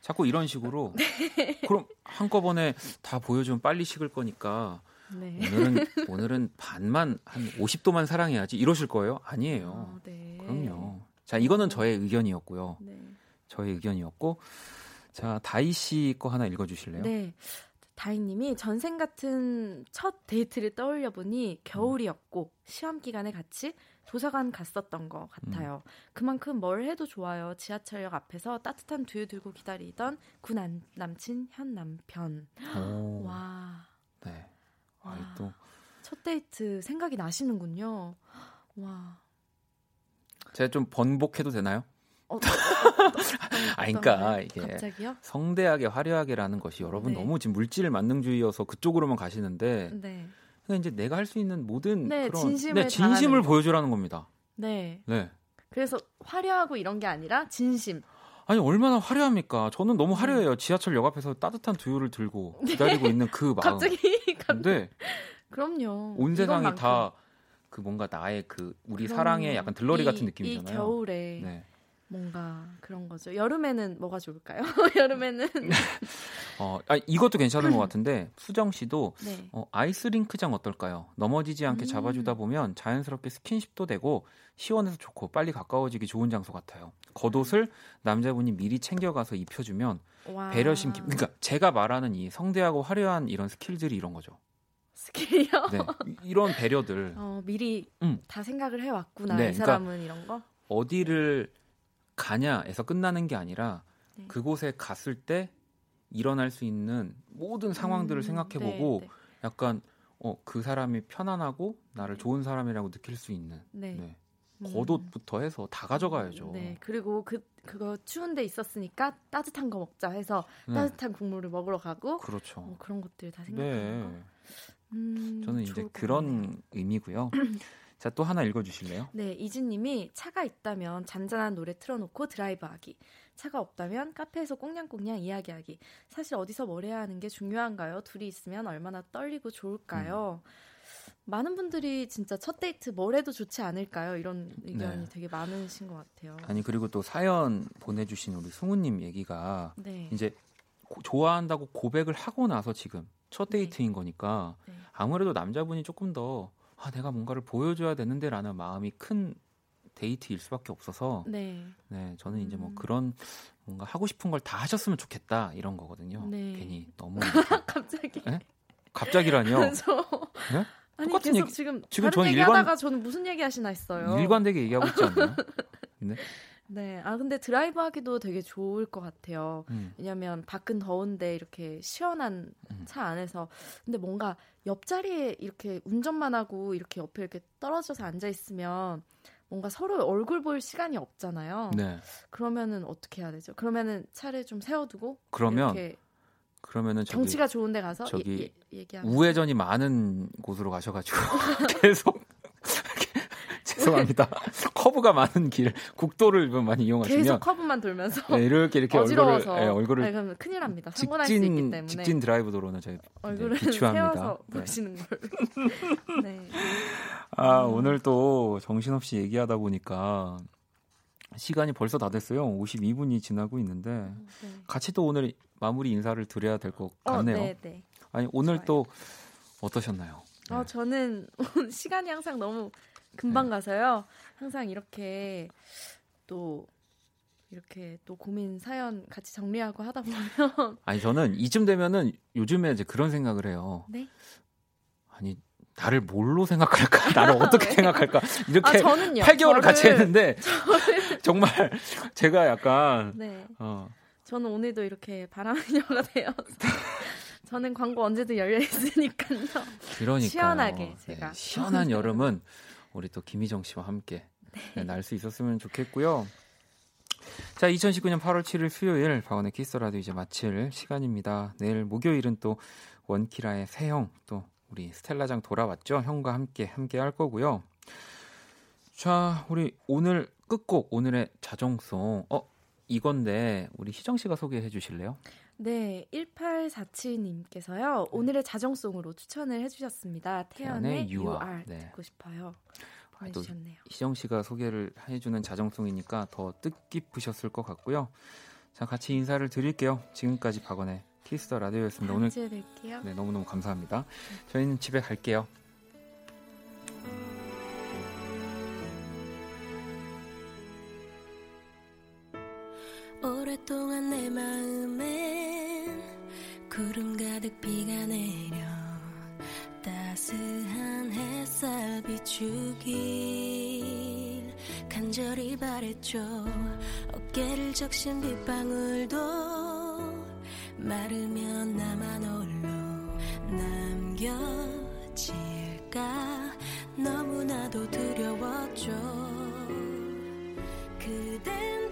자꾸 이런 식으로 그럼 한꺼번에 다 보여주면 빨리 식을 거니까 네. 오늘은 오늘은 반만 한 50도만 사랑해야지 이러실 거예요? 아니에요. 어, 네. 그럼요. 자, 이거는 저의 의견이었고요. 네. 저의 의견이었고 자, 다희 씨 거 하나 읽어 주실래요? 네. 다희님이 전생 같은 첫 데이트를 떠올려 보니 겨울이었고 시험 기간에 같이 도서관 갔었던 것 같아요. 그만큼 뭘 해도 좋아요. 지하철역 앞에서 따뜻한 두유 들고 기다리던 군 남친 현 남편. 오, 와. 네. 와. 아, 또첫 데이트 생각이 나시는군요. 와. 제가 좀 번복해도 되나요? 어, 아, 그러니까? 이게 갑자기요? 성대하게 화려하게라는 것이 여러분 네. 너무 지금 물질 만능주의여서 그쪽으로만 가시는데 네. 그냥 이제 내가 할 수 있는 모든 네, 그런 진심을 네, 진심을. 보여주라는 겁니다. 네. 네. 그래서 화려하고 이런 게 아니라 진심. 아니 얼마나 화려합니까? 저는 너무 네. 화려해요. 지하철 역 앞에서 따뜻한 두유를 들고 기다리고 있는 그 마음. 갑자기 갑- 근데 그럼요. 온 세상이. 다 그 뭔가 나의 그 우리. 사랑의 약간 들러리 이- 같은 느낌이잖아요. 이 겨울에 네. 뭔가 그런 거죠. 여름에는 뭐가 좋을까요? 여름에는 어, 아, 이것도 괜찮은 것 같은데 수정 씨도 네. 어, 아이스링크장 어떨까요? 넘어지지 않게 음. 잡아주다 보면 자연스럽게 스킨십도 되고 시원해서 좋고 빨리 가까워지기 좋은 장소 같아요. 겉옷을 남자분이 미리 챙겨가서 입혀주면 와. 배려심 깊. 그러니까 제가 말하는 이 성대하고 화려한 이런 스킬들이 이런 거죠. 스킬이요. 네, 이- 이런 배려들 어, 미리 음. 다 생각을 해 왔구나. 네, 이 그러니까 사람은 이런 거. 어디를 가냐에서 끝나는 게 아니라 네. 그곳에 갔을 때 일어날 수 있는 모든 상황들을 음, 생각해보고 네, 약간 어, 그 사람이 편안하고 나를 좋은 사람이라고 느낄 수 있는 네. 네. 네. 음. 겉옷부터 해서 다 가져가야죠. 네. 그리고 그 그거 추운데 있었으니까 따뜻한 거 먹자 해서 네, 따뜻한 국물을 먹으러 가고 그렇죠. 어, 그런 것들 다 생각하는 네. 거. 음, 저는 이제. 그런 의미고요. 자, 또 하나 읽어 주실래요? 네, 이진 님이 차가 있다면 잔잔한 노래 틀어 놓고 드라이브하기. 차가 없다면 카페에서 꽁냥꽁냥 이야기하기. 사실 어디서 뭘 해야 하는 게 중요한가요? 둘이 있으면 얼마나 떨리고 좋을까요? 음. 많은 분들이 진짜 첫 데이트 뭘 해도 좋지 않을까요? 이런 의견이 네. 되게 많으신 것 같아요. 아니 그리고 또 사연 보내주신 우리 승우님 얘기가 네, 이제 고- 좋아한다고 고백을 하고 나서 지금 첫 네. 데이트인 거니까 네. 아무래도 남자분이 조금 더 아, 내가 뭔가를 보여줘야 되는데라는 마음이 큰 데이트일 수밖에 없어서 네. 네 저는 이제 뭐 음. 그런 뭔가 하고 싶은 걸 다 하셨으면 좋겠다 이런 거거든요. 네. 괜히 너무 갑자기. 네? 갑자기라뇨. 저 네? 아니 똑같은 계속 얘기- 지금 지금 저는 얘기하다가 일관- 저는 무슨 얘기 하시나 했어요. 일관되게 얘기하고 있지 않나요? 네. 네. 아 근데 드라이브 하기도 되게 좋을 것 같아요. 음. 왜냐면 밖은 더운데 이렇게 시원한 음. 차 안에서 근데 뭔가 옆자리에 이렇게 운전만 하고 이렇게 옆에 이렇게 떨어져서 앉아 있으면 뭔가 서로 얼굴 볼 시간이 없잖아요. 네. 그러면은 어떻게 해야 되죠? 그러면은 차를 좀 세워두고 그러면 이렇게 그러면은 저기 경치가 좋은데 가서 저기 예, 예, 우회전이 많은 곳으로 가셔가지고 계속 죄송합니다. 커브가 많은 길, 국도를 많이 이용하시면 계속 커브만 돌면서 네, 이렇게 이렇게 어지러워서 얼굴을, 네, 얼굴을 아니, 그러면 큰일 납니다. 사고 날수 있기 직진 때문에 직진 드라이브 도로는 저희 얼굴을 네, 비추합니다. 네. 보시는 걸. 네. 아 음. 오늘 또 정신없이 얘기하다 보니까 시간이 벌써 다 됐어요. 52분이 지나고 있는데 네. 같이 또 오늘 마무리 인사를 드려야 될것 어, 같네요. 네, 네. 아니 오늘 좋아요. 또 어떠셨나요? 네. 어, 저는 시간이 항상 너무 금방 네. 가서요. 항상 이렇게 또 이렇게 또 고민 사연 같이 정리하고 하다 보면 아니 저는 이쯤 되면은 요즘에 이제 그런 생각을 해요. 네. 아니 나를 뭘로 생각할까? 나를 어떻게 네. 생각할까? 아 이렇게 저는요. 8개월을 같이 저를- 했는데 정말 제가 약간 네. 어, 저는 오늘도 이렇게 바람이녀가 되어서 저는 광고 언제든 열려 있으니까요. 그러니까 시원하게 제가. 시원한 여름은 우리 또 김희정 씨와 함께 네, 날수 있었으면 좋겠고요. 자, 2019년 8월 7일 수요일 박원의 키스 라디오 이제 마칠 시간입니다. 내일 목요일은 또 원키라의 새형 또 우리 스텔라장 돌아왔죠. 형과 함께 함께 할 거고요. 자, 우리 오늘 끝곡 오늘의 자정송 어 이건데 우리 희정 씨가 소개해 주실래요? 네, 1847님께서요. 오늘의 자정송으로 추천을 해주셨습니다. 태연의 You Are. 네. 듣고 싶어요. 또 보내주셨네요. 희정 씨가 소개를 해주는 자정송이니까 더 뜻깊으셨을 것 같고요. 자, 같이 인사를 드릴게요. 지금까지 박원의 Kiss the Radio였습니다. 오늘 뵐게요. 네, 너무너무 감사합니다. 저희는 집에 갈게요. 오랫동안 내 마음엔 구름 가득 비가 내려 따스한 햇살 비추길 간절히 바랬죠. 어깨를 적신 빗방울도 마르면 나만 홀로 남겨질까 너무나도 두려웠죠. 그댄